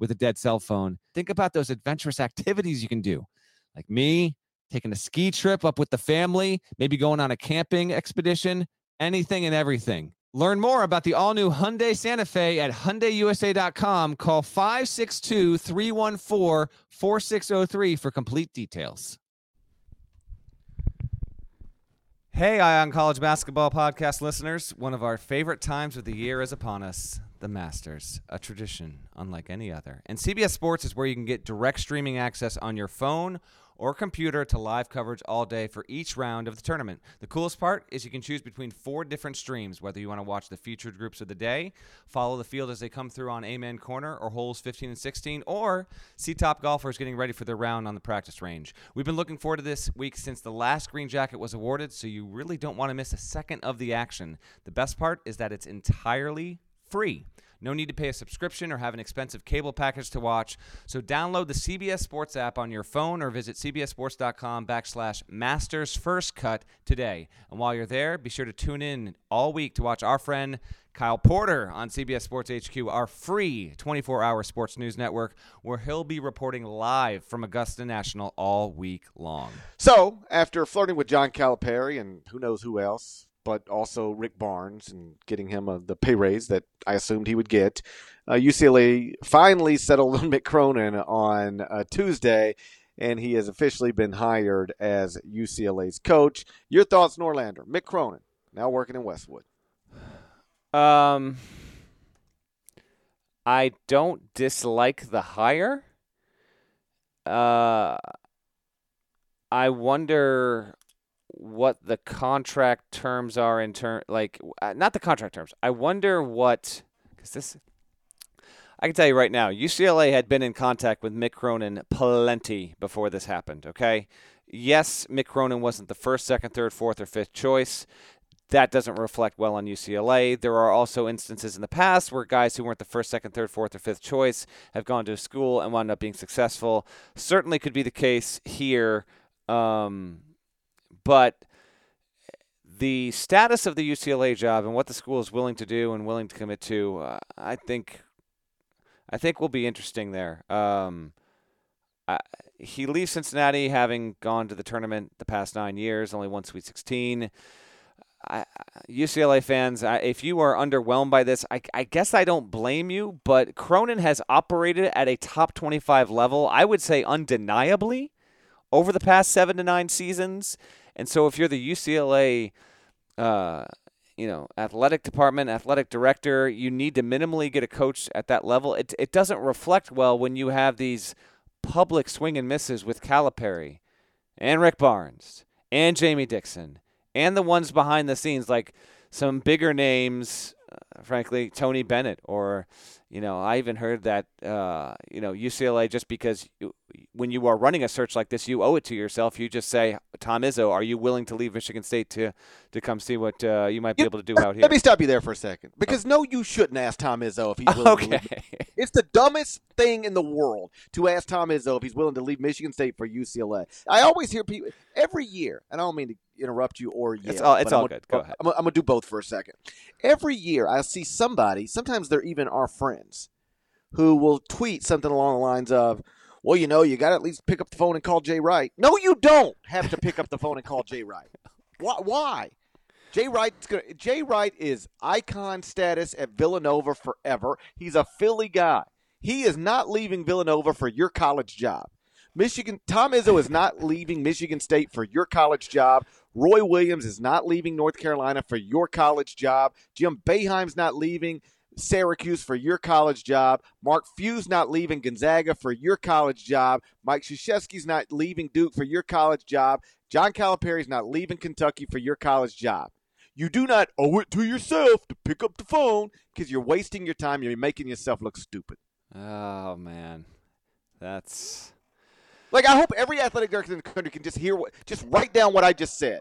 with a dead cell phone. Think about those adventurous activities you can do, like me taking a ski trip up with the family, maybe going on a camping expedition, anything and everything. Learn more about the all-new Hyundai Santa Fe at hyundaiusa.com. Call 562-314-4603 for complete details. Hey, Eye on College Basketball Podcast listeners. One of our favorite times of the year is upon us the Masters, a tradition unlike any other. And CBS Sports is where you can get direct streaming access on your phone or computer to live coverage all day for each round of the tournament. The coolest part is you can choose between four different streams, whether you want to watch the featured groups of the day, follow the field as they come through on Amen Corner or holes 15 and 16, or see top golfers getting ready for their round on the practice range. We've been looking forward to this week since the last green jacket was awarded, so you really don't want to miss a second of the action. The best part is that it's entirely free. No need to pay a subscription or have an expensive cable package to watch. So download the CBS Sports app on your phone or visit cbssports.com backslash masters first cut today. And while you're there, be sure to tune in all week to watch our friend Kyle Porter on CBS Sports HQ, our free 24 hour sports news network, where he'll be reporting live from Augusta National all week long. So, after flirting with John Calipari and who knows who else, but also Rick Barnes and getting him a, the pay raise that I assumed he would get. Uh, UCLA finally settled <laughs> on Mick Cronin on uh, Tuesday, and he has officially been hired as UCLA's coach. Your thoughts, Norlander? Mick Cronin, now working in Westwood. Um, I don't dislike the hire. Uh, I wonder what the contract terms are in turn like uh, not the contract terms. I wonder what cuz this I can tell you right now, UCLA had been in contact with Mick Cronin plenty before this happened, okay? Yes, Mick Cronin wasn't the first, second, third, fourth, or fifth choice. That doesn't reflect well on UCLA. There are also instances in the past where guys who weren't the first, second, third, fourth, or fifth choice have gone to a school and wound up being successful. Certainly could be the case here. Um, but the status of the UCLA job and what the school is willing to do and willing to commit to, uh, I think, I think will be interesting there. Um, I, he leaves Cincinnati having gone to the tournament the past nine years, only one Sweet 16. I, UCLA fans, I, if you are underwhelmed by this, I, I, guess I don't blame you, but Cronin has operated at a top 25 level, I would say undeniably, over the past seven to nine seasons. And so if you're the UCLA, uh, you know, athletic department, athletic director, you need to minimally get a coach at that level. It it doesn't reflect well when you have these public swing and misses with Calipari and Rick Barnes and Jamie Dixon and the ones behind the scenes like some bigger names. Frankly, Tony Bennett, or you know, I even heard that uh, you know UCLA just because you, when you are running a search like this, you owe it to yourself. You just say, Tom Izzo, are you willing to leave Michigan State to to come see what uh, you might be You- able to do out here? Let me stop you there for a second. Because no, you shouldn't ask Tom Izzo if he's willing to <laughs> okay. leave. It's the dumbest thing in the world to ask Tom Izzo if he's willing to leave Michigan State for UCLA. I always hear people every year, and I don't mean to interrupt you or yell. It's all- it's I'm all gonna- good. Go ahead. I'm, gonna- I'm going to do both for a second. Every year, I see somebody, sometimes they're even our friends, who will tweet something along the lines of, well, you know, you got to at least pick up the phone and call Jay Wright. No, you don't have to pick up the phone and call Jay Wright. <laughs> Why? Why? Jay Wright's gonna, Jay Wright is icon status at Villanova forever. He's a Philly guy. He is not leaving Villanova for your college job. Michigan Tom Izzo is not leaving Michigan State for your college job. Roy Williams is not leaving North Carolina for your college job. Jim Boeheim's not leaving Syracuse for your college job. Mark Few's not leaving Gonzaga for your college job. Mike Krzyzewski's not leaving Duke for your college job. John Calipari's not leaving Kentucky for your college job. You do not owe it to yourself to pick up the phone because you're wasting your time. You're making yourself look stupid. Oh man, that's Like I hope every athletic director in the country can just hear what, just write down what I just said.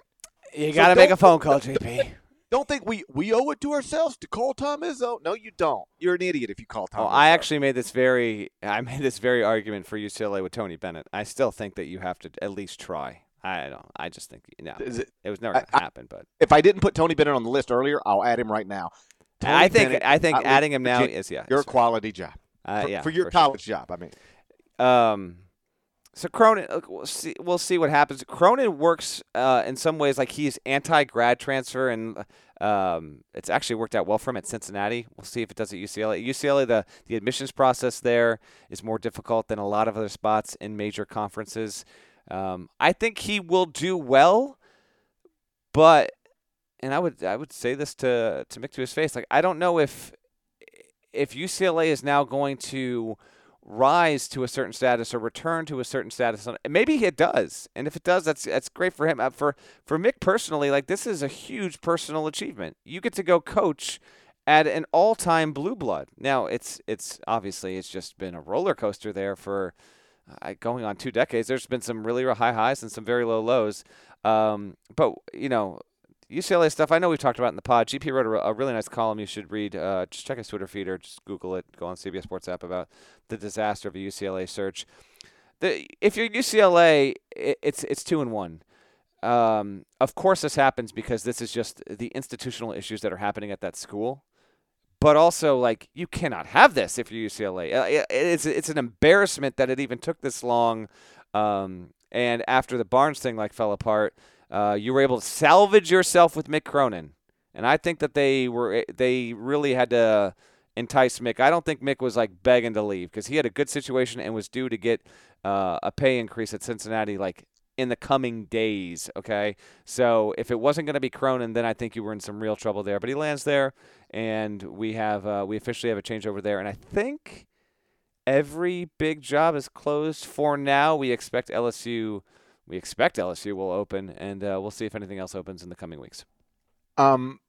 you So got to make a phone call, JP. <laughs> Don't think we we owe it to ourselves to call Tom Izzo. No, you don't. You're an idiot if you call Tom. Oh, Izzo. I actually made this very I made this very argument for UCLA with Tony Bennett. I still think that you have to at least try. I don't. I just think no, it- it was never going to happen. But if I didn't put Tony Bennett on the list earlier, I'll add him right now. Tony I think Bennett, I think adding him now Virginia, is yeah. your quality job uh, for, yeah, for your sure. college job. I mean, Um, so Cronin, we'll see. We'll see what happens. Cronin works uh, in some ways like he's anti-grad transfer, and um, it's actually worked out well for him at Cincinnati. We'll see if it does at UCLA. UCLA, the the admissions process there is more difficult than a lot of other spots in major conferences. Um, I think he will do well, but and I would I would say this to to Mick to his face, like I don't know if if UCLA is now going to rise to a certain status or return to a certain status. Maybe it does, and if it does, that's that's great for him. Uh, for for Mick personally, like this is a huge personal achievement. You get to go coach at an all-time blue blood. Now it's it's obviously it's just been a roller coaster there for uh, going on two decades. There's been some really high highs and some very low lows. Um, but you know. UCLA stuff I know we've talked about in the pod. GP wrote a, a really nice column you should read. Uh, just check his Twitter feed or just Google it. Go on CBS Sports app about the disaster of a UCLA search. The, if you're UCLA, it, it's it's two and one. Um, of course, this happens because this is just the institutional issues that are happening at that school. But also, like you cannot have this if you're UCLA. Uh, it- It's it's an embarrassment that it even took this long. Um, and after the Barnes thing like fell apart, uh, you were able to salvage yourself with Mick Cronin, and I think that they were they really had to entice Mick. I don't think Mick was like begging to leave because he had a good situation and was due to get uh, a pay increase at Cincinnati like in the coming days. Okay, so if it wasn't going to be Cronin, then I think you were in some real trouble there. But he lands there, and we have uh, we officially have a change over there, and I think every big job is closed for now. We expect LSU. We expect LSU will open, and uh, we'll see if anything else opens in the coming weeks. um,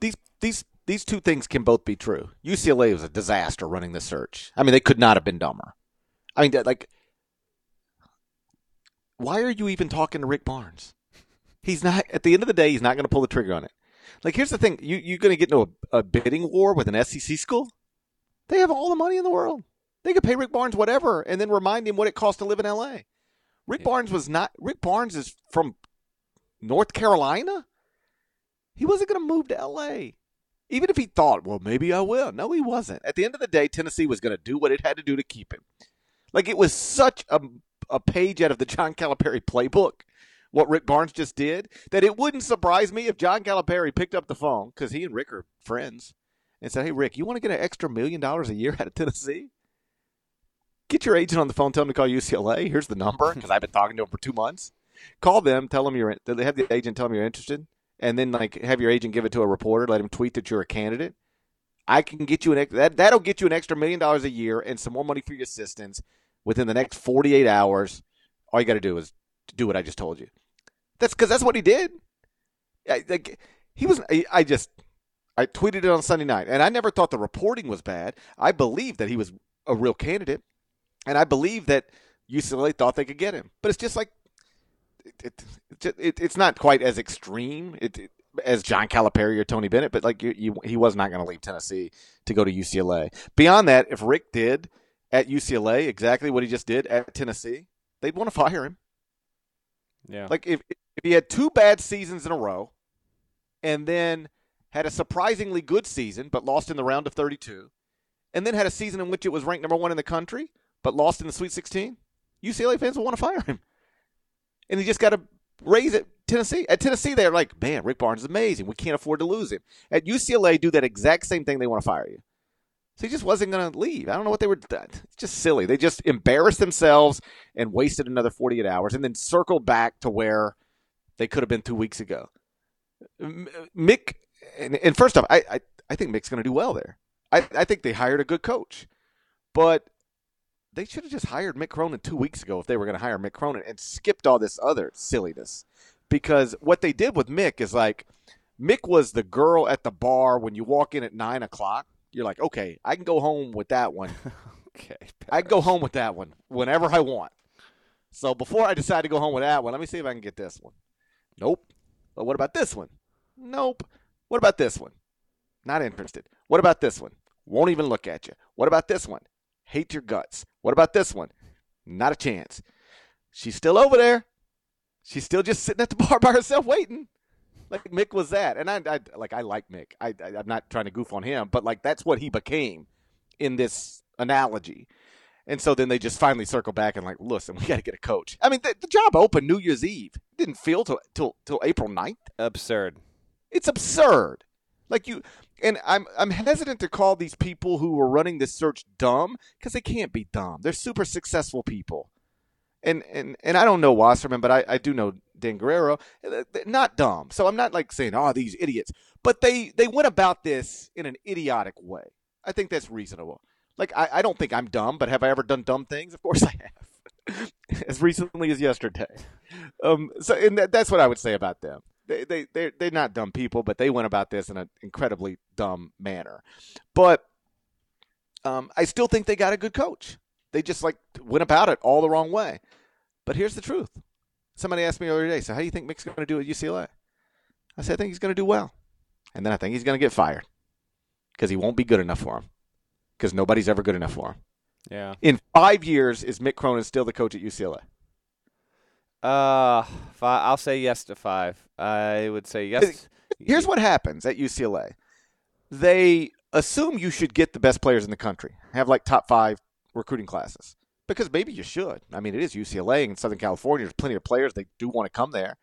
these these these two things can both be true. UCLA was a disaster running the search. I mean, they could not have been dumber. I mean, like, why are you even talking to Rick Barnes? He's not. At the end of the day, he's not going to pull the trigger on it. Like, here's the thing: you you're going to get into a, a bidding war with an SEC school. They have all the money in the world. They could pay Rick Barnes whatever, and then remind him what it costs to live in L.A. Rick Yeah. Barnes was not. Rick Barnes is from North Carolina. He wasn't going to move to L.A. Even if he thought, well, maybe I will. No, he wasn't. At the end of the day, Tennessee was going to do what it had to do to keep him. Like it was such a a page out of the John Calipari playbook. What Rick Barnes just did, that it wouldn't surprise me if John Calipari picked up the phone because he and Rick are friends and said, "Hey, Rick, you want to get an extra million dollars a year <laughs> out of Tennessee? Get your agent on the phone. Tell him to call UCLA. Here's the number <laughs> because I've been talking to him for two months. Call them. Tell them you're. They have the agent tell them you're interested, and then like have your agent give it to a reporter. Let him tweet that you're a candidate. I can get you an that that'll get you an extra million dollars a year and some more money for your assistants within the next 48 hours. All you got to do is do what I just told you. That's because that's what he did. I, like he was. I, I just I tweeted it on Sunday night, and I never thought the reporting was bad. I believed that he was a real candidate, and I believe that UCLA thought they could get him. But it's just like it, it, it it's not quite as extreme as John Calipari or Tony Bennett, but like you, you, he was not going to leave Tennessee to go to UCLA. Beyond that, if Rick did at UCLA exactly what he just did at Tennessee, they'd want to fire him. Yeah. Like if if he had two bad seasons in a row, and then had a surprisingly good season but lost in the round of 32, and then had a season in which it was ranked number one in the country but lost in the Sweet 16, UCLA fans will want to fire him. And he just got to raise it. Tennessee at Tennessee, they're like, man, Rick Barnes is amazing. We can't afford to lose him. At UCLA, do that exact same thing. They want to fire you. So he just wasn't going to leave. I don't know what they were. Uh, it's just silly. They just embarrassed themselves and wasted another 48 hours, and then circled back to where they could have been two weeks ago. Mick, and, and first off, I, I, I think Mick's going to do well there. I, I think they hired a good coach, but they should have just hired Mick Cronin two weeks ago if they were going to hire Mick Cronin and skipped all this other silliness. Because what they did with Mick is like Mick was the girl at the bar when you walk in at nine o'clock. You're like, okay, I can go home with that one. <laughs> okay, I can go home with that one whenever I want. So before I decide to go home with that one, let me see if I can get this one. Nope. But what about this one? Nope. What about this one? Not interested. What about this one? Won't even look at you. What about this one? hate your guts. What about this one? Not a chance. She's still over there. She's still just sitting at the <laughs> bar by herself waiting. Like Mick was that, and I, I like I like Mick. I, I I'm not trying to goof on him, but like that's what he became in this analogy. And so then they just finally circle back and like, listen, we got to get a coach. I mean, the, the, job opened New Year's Eve. It didn't feel till till till April 9th. Absurd. It's absurd. Like you, and I'm I'm hesitant to call these people who were running this search dumb because they can't be dumb. They're super successful people, and and and I don't know Wasserman, but I, I do know Dan Guerrero. Not dumb, so I'm not like saying oh these idiots, but they they went about this in an idiotic way. I think that's reasonable. Like I, I don't think I'm dumb, but have I ever done dumb things? Of course <laughs> I have, <laughs> as recently as yesterday. Um, so and that, that's what I would say about them they they they're, they're not dumb people, but they went about this in an incredibly dumb manner. But um, I still think they got a good coach. They just like went about it all the wrong way. But here's the truth. Somebody asked me earlier today, so how do you think Mick's going to do at UCLA? I said I think he's going to do well, and then I think he's going to get fired because he won't be good enough for him because nobody's ever good enough for him. Yeah. In five years, is Mick Cronin still the coach at UCLA? Uh, five, I'll say yes to five. I would say yes. Here's what happens at UCLA: they assume you should get the best players in the country, have like top five recruiting classes, because maybe you should. I mean, it is UCLA in Southern California. There's plenty of players they do want to come there.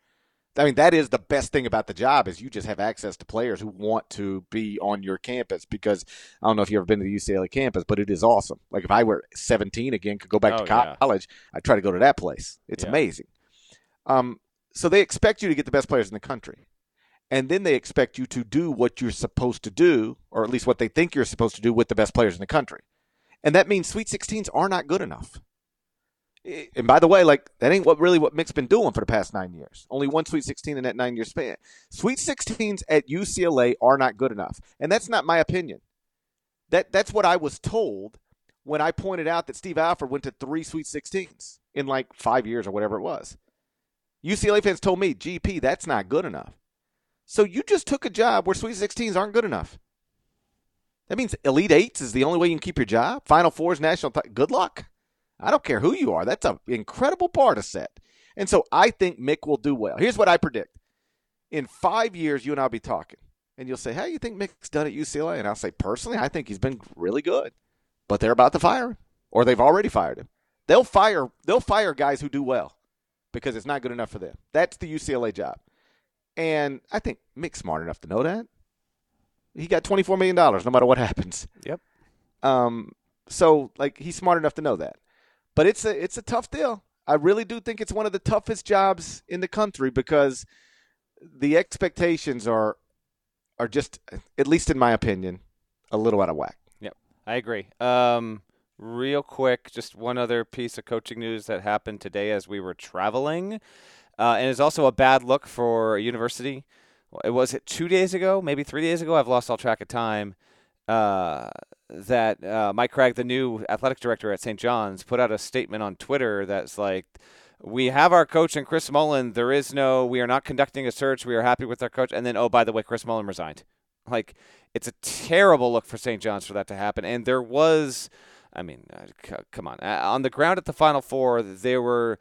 I mean, that is the best thing about the job is you just have access to players who want to be on your campus. Because I don't know if you've ever been to the UCLA campus, but it is awesome. Like if I were 17 again, could go back oh, to college, yeah. I'd try to go to that place. It's yeah. amazing. Um, so they expect you to get the best players in the country. And then they expect you to do what you're supposed to do, or at least what they think you're supposed to do with the best players in the country. And that means Sweet 16s are not good enough. And by the way, like that ain't what really what Mick's been doing for the past nine years. Only one Sweet 16 in that nine year span. Sweet 16s at UCLA are not good enough, and that's not my opinion. That that's what I was told when I pointed out that Steve Alford went to three Sweet 16s in like five years or whatever it was. UCLA fans told me, GP, that's not good enough. So you just took a job where Sweet 16s aren't good enough. That means Elite Eights is the only way you can keep your job. Final Fours, national. Th- good luck. I don't care who you are. That's an incredible bar to set. And so I think Mick will do well. Here's what I predict. In five years, you and I'll be talking. And you'll say, How do you think Mick's done at UCLA? And I'll say, Personally, I think he's been really good. But they're about to fire him. Or they've already fired him. They'll fire they'll fire guys who do well because it's not good enough for them. That's the UCLA job. And I think Mick's smart enough to know that. He got $24 million no matter what happens. Yep. Um, so, like, he's smart enough to know that. But it's a, it's a tough deal. I really do think it's one of the toughest jobs in the country because the expectations are are just, at least in my opinion, a little out of whack. Yep, I agree. Um, Real quick, just one other piece of coaching news that happened today as we were traveling, uh, and it's also a bad look for a university It was it two days ago, maybe three days ago? I've lost all track of time. Uh, that uh, Mike Cragg, the new athletic director at St. John's, put out a statement on Twitter that's like, "We have our coach and Chris Mullin. There is no. We are not conducting a search. We are happy with our coach." And then, oh, by the way, Chris Mullin resigned. Like, it's a terrible look for St. John's for that to happen. And there was, I mean, uh, come on, uh, on the ground at the Final Four, there were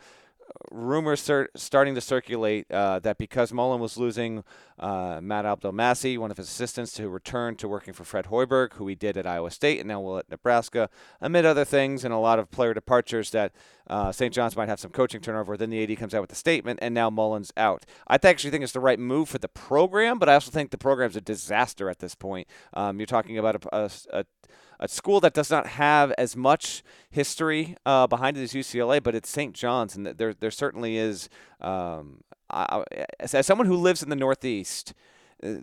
rumors cir- starting to circulate uh, that because Mullin was losing uh, Matt Abdelmassih, one of his assistants, to return to working for Fred Hoiberg, who he did at Iowa State and now will at Nebraska, amid other things and a lot of player departures, that uh, St. John's might have some coaching turnover. Then the AD comes out with a statement, and now Mullin's out. I actually think it's the right move for the program, but I also think the program's a disaster at this point. Um, you're talking about a, a, a a school that does not have as much history uh, behind it as UCLA, but it's St. John's, and there there certainly is. Um, I, as, as someone who lives in the Northeast, uh,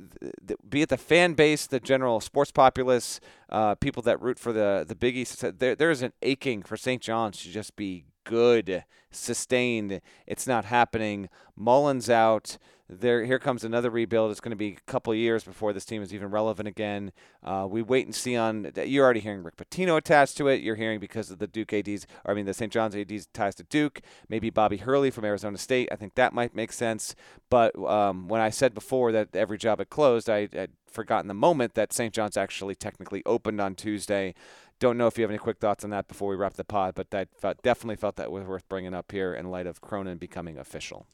be it the fan base, the general sports populace, uh, people that root for the the Big East, there there is an aching for St. John's to just be good, sustained. It's not happening. Mullin's out there here comes another rebuild. It's going to be a couple years before this team is even relevant again. Uh, we wait and see on. You're already hearing Rick Pitino attached to it. You're hearing because of the Duke ADs, or I mean the St. John's ADs ties to Duke. Maybe Bobby Hurley from Arizona State. I think that might make sense. But um, when I said before that every job had closed, I had forgotten the moment that St. John's actually technically opened on Tuesday. Don't know if you have any quick thoughts on that before we wrap the pod, but I definitely felt that was worth bringing up here in light of Cronin becoming official.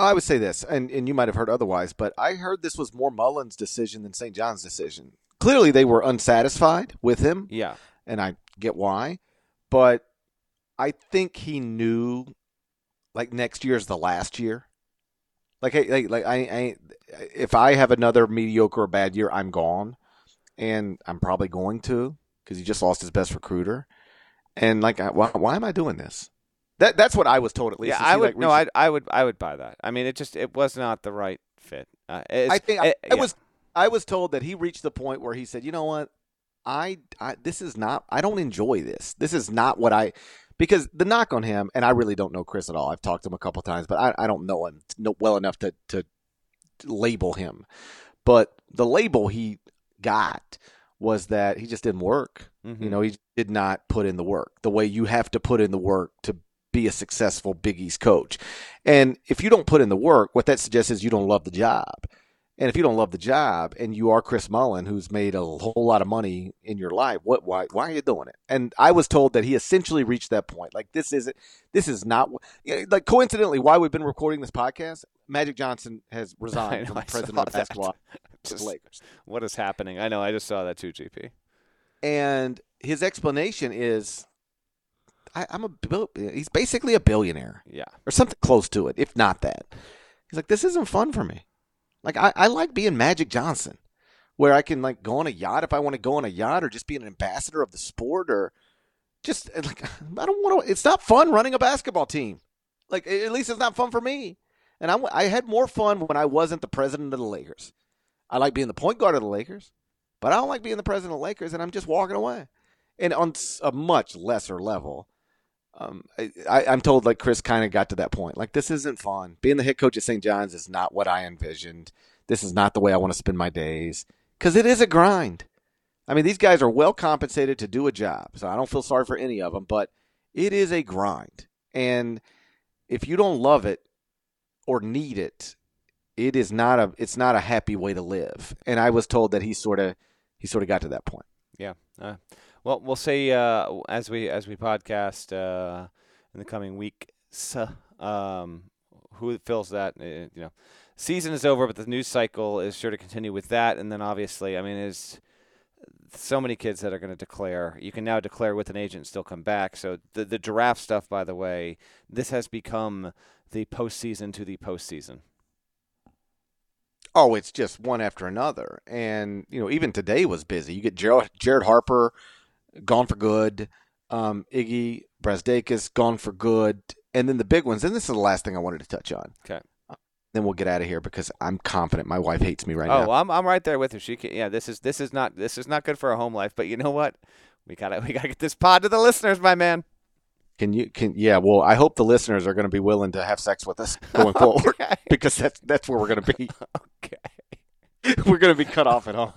Oh, I would say this, and, and you might have heard otherwise, but I heard this was more Mullin's decision than St. John's decision. Clearly, they were unsatisfied with him. Yeah. And I get why. But I think he knew, like, next year is the last year. Like, like, like I, I, if I have another mediocre or bad year, I'm gone. And I'm probably going to because he just lost his best recruiter. And, like, why, why am I doing this? That that's what I was told at least. Yeah, I would like no, I I would I would buy that. I mean, it just it was not the right fit. Uh, I think it, I, I was I was told that he reached the point where he said, you know what, I, I this is not I don't enjoy this. This is not what I because the knock on him, and I really don't know Chris at all. I've talked to him a couple times, but I, I don't know him well enough to to label him. But the label he got was that he just didn't work. Mm-hmm. You know, he did not put in the work the way you have to put in the work to be a successful Big East coach. And if you don't put in the work, what that suggests is you don't love the job. And if you don't love the job and you are Chris Mullin, who's made a whole lot of money in your life, what why why are you doing it? And I was told that he essentially reached that point. Like this isn't this is not like coincidentally why we've been recording this podcast. Magic Johnson has <laughs> resigned know, from president of basketball <laughs> just, Lakers. What is happening? I know. I just saw that too, GP. And his explanation is I, am a he's basically a billionaire. Yeah. Or something close to it, if not that. He's like, this isn't fun for me. Like I, I like being Magic Johnson, where I can like go on a yacht if I want to go on a yacht, or just be an ambassador of the sport, or just eh, like <laughs> I don't want to. It's not fun running a basketball team. Like at least it's not fun for me. And I, I had more fun when I wasn't the president of the Lakers. I like being the point guard of the Lakers, but I don't like being the president of the Lakers, and I'm just walking away. And on a much lesser level, um, I, am told like Chris kind of got to that point. Like this isn't fun. Being the head coach at St. John's is not what I envisioned. This is not the way I want to spend my days because it is a grind. I mean, these guys are well compensated to do a job, so I don't feel sorry for any of them. But it is a grind, and if you don't love it or need it, it is not a it's not a happy way to live. And I was told that he sort of he sort of got to that point. Yeah. Uh, well, we'll see uh, as we as we podcast uh, in the coming weeks um, who fills that. Uh, you know, season is over, but the news cycle is sure to continue with that. And then obviously, I mean, there's so many kids that are going to declare. You can now declare with an agent and still come back. So the the draft stuff, by the way, this has become the postseason to the postseason. Oh, it's just one after another, and you know, even today was busy. You get Jared, Jared Harper gone for good. Um, Iggy Brazdeikis gone for good, and then the big ones. And this is the last thing I wanted to touch on. Okay. Uh, then we'll get out of here because I'm confident my wife hates me right oh, now. Oh, I'm I'm right there with her. She can, yeah. This is this is not this is not good for a home life. But you know what? We gotta <laughs> we gotta get this pod to the listeners, my man. Can you can yeah? Well, I hope the listeners are going to be willing to have sex with us going forward <laughs> because that's that's where we're going to be. okay. <laughs> We're gonna be cut off at home.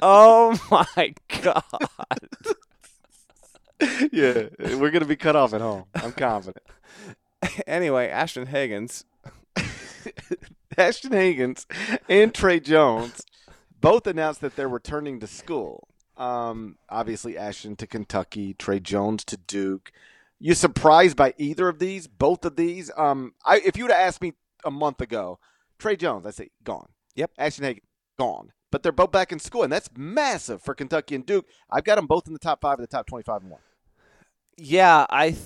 Oh my god. <laughs> yeah, we're gonna be cut off at home. I'm confident. anyway, Ashton Hagans. Ashton Hagans and Tre Jones both announced that they're returning to school. Um, obviously, Ashton to Kentucky, Tre Jones to Duke. You surprised by either of these? Both of these? Um, I, if you would have asked me a month ago, Tre Jones, I say gone. Yep. Ashton Hagans gone. But they're both back in school, and that's massive for Kentucky and Duke. I've got them both in the top five of the top twenty-five and one. Yeah, I th-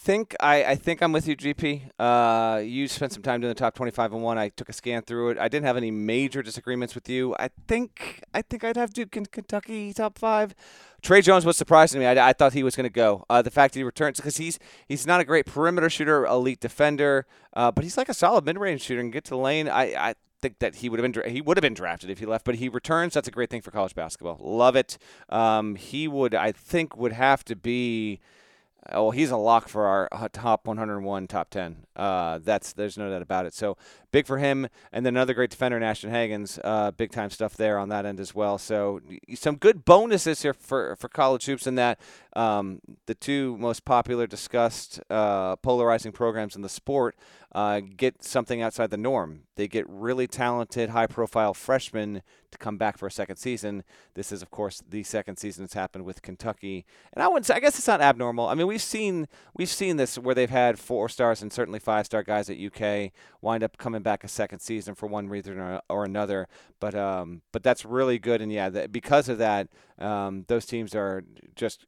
think I, I think I'm with you, GP. Uh, you spent some time doing the top 25 and one. I took a scan through it. I didn't have any major disagreements with you. I think I think I'd have Duke and Kentucky top five. Tre Jones was surprising me. I, I thought he was going to go. Uh, the fact that he returns because he's he's not a great perimeter shooter, elite defender, uh, but he's like a solid mid-range shooter and get to the lane. I, I think that he would have been he would have been drafted if he left, but he returns. That's a great thing for college basketball. Love it. Um, he would I think would have to be. Oh, he's a lock for our uh, top 101, top 10. Uh, that's there's no doubt about it. So big for him, and then another great defender, Ashton Hagans. Uh, big time stuff there on that end as well. So some good bonuses here for for college hoops in that um, the two most popular, discussed, uh, polarizing programs in the sport uh, get something outside the norm. They get really talented, high-profile freshmen to come back for a second season. This is, of course, the second season that's happened with Kentucky, and I wouldn't say. I guess it's not abnormal. I mean, we've seen we've seen this where they've had four stars and certainly five-star guys at UK wind up coming back a second season for one reason or, or another. But um, but that's really good, and yeah, that, because of that, um, those teams are just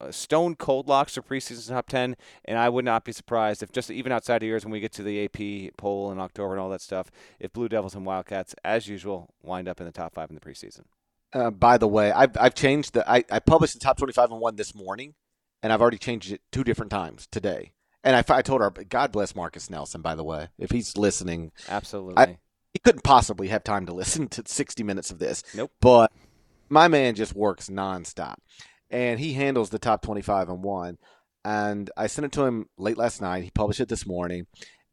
uh, stone cold locks for preseason top 10 and i would not be surprised if just even outside of years when we get to the ap poll in october and all that stuff if blue devils and wildcats as usual wind up in the top five in the preseason. Uh, by the way i've, I've changed the I, I published the top 25 and one this morning and i've already changed it two different times today. And I, I told her god bless marcus nelson by the way if he's listening. Absolutely. I, he couldn't possibly have time to listen to 60 minutes of this. Nope. But my man just works nonstop and he handles the top 25 and one. And I sent it to him late last night. He published it this morning.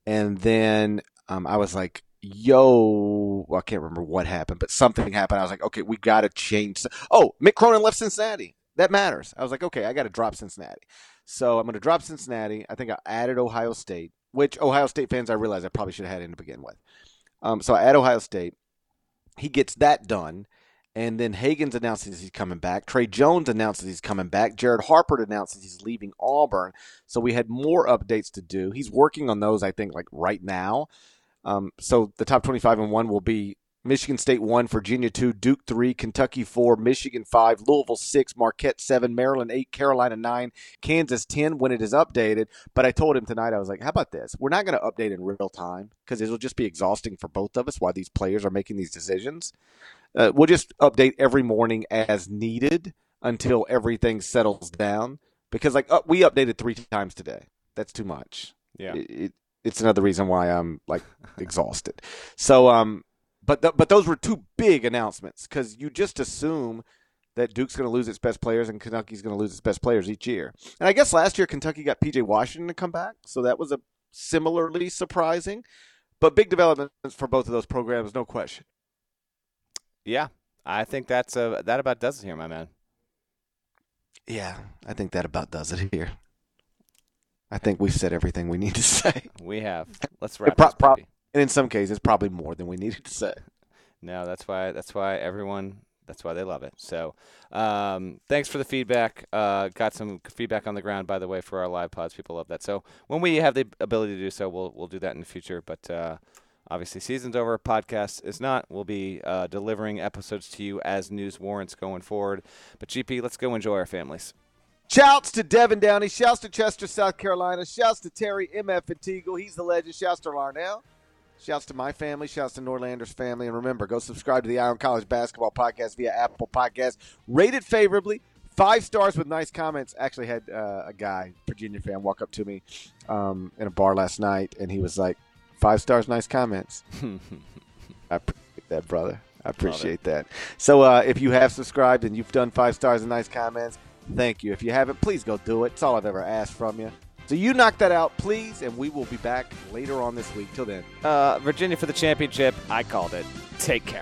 And then um, I was like, yo, well, I can't remember what happened, but something happened. I was like, okay, we got to change. Oh, Mick Cronin left Cincinnati. That matters. I was like, okay, I got to drop Cincinnati. So I'm going to drop Cincinnati. I think I added Ohio State, which Ohio State fans I realize I probably should have had in to begin with. Um, so I add Ohio State. He gets that done. And then Hagans announces he's coming back. Tre Jones announces he's coming back. Jared Harper announces he's leaving Auburn. So we had more updates to do. He's working on those, I think, like right now. Um, so the top 25 and 1 will be Michigan State 1, Virginia 2, Duke 3, Kentucky 4, Michigan 5, Louisville 6, Marquette 7, Maryland 8, Carolina 9, Kansas 10 when it is updated. But I told him tonight, I was like, how about this? We're not going to update in real time because it'll just be exhausting for both of us while these players are making these decisions. Uh, we'll just update every morning as needed until everything settles down. Because like uh, we updated three times today. That's too much. Yeah. It, it, it's another reason why I'm like <laughs> exhausted. So um, but th- but those were two big announcements because you just assume that Duke's going to lose its best players and Kentucky's going to lose its best players each year. And I guess last year Kentucky got PJ Washington to come back, so that was a similarly surprising. But big developments for both of those programs, no question. Yeah, I think that's a that about does it here, my man. Yeah, I think that about does it here. I think we've said everything we need to say. <laughs> We have. Let's wrap pro- pro- And in some cases, probably more than we needed to say. No, that's why that's why everyone that's why they love it. So, um, thanks for the feedback. Uh, got some feedback on the ground, by the way, for our live pods. People love that. So when we have the ability to do so, we'll we'll do that in the future. But uh, obviously, season's over. Podcast is not. We'll be uh, delivering episodes to you as news warrants going forward. But GP, let's go enjoy our families. Shouts to Devin Downey. Shouts to Chester, South Carolina. Shouts to Terry MF and Teagle. He's the legend. Shouts to Larnell. Shouts to my family. Shouts to Norlander's family. And remember, go subscribe to the Eye on College Basketball Podcast via Apple Podcast. Rate it favorably. Five stars with nice comments. Actually, had uh, a guy, Virginia fan, walk up to me um, in a bar last night, and he was like, five stars, nice comments. <laughs> I appreciate that, brother. I appreciate that. So uh, if you have subscribed and you've done five stars and nice comments, thank you. If you haven't, please go do it. It's all I've ever asked from you. So you knock that out, please, and we will be back later on this week. Till then. Uh, Virginia for the championship. I called it. Take care.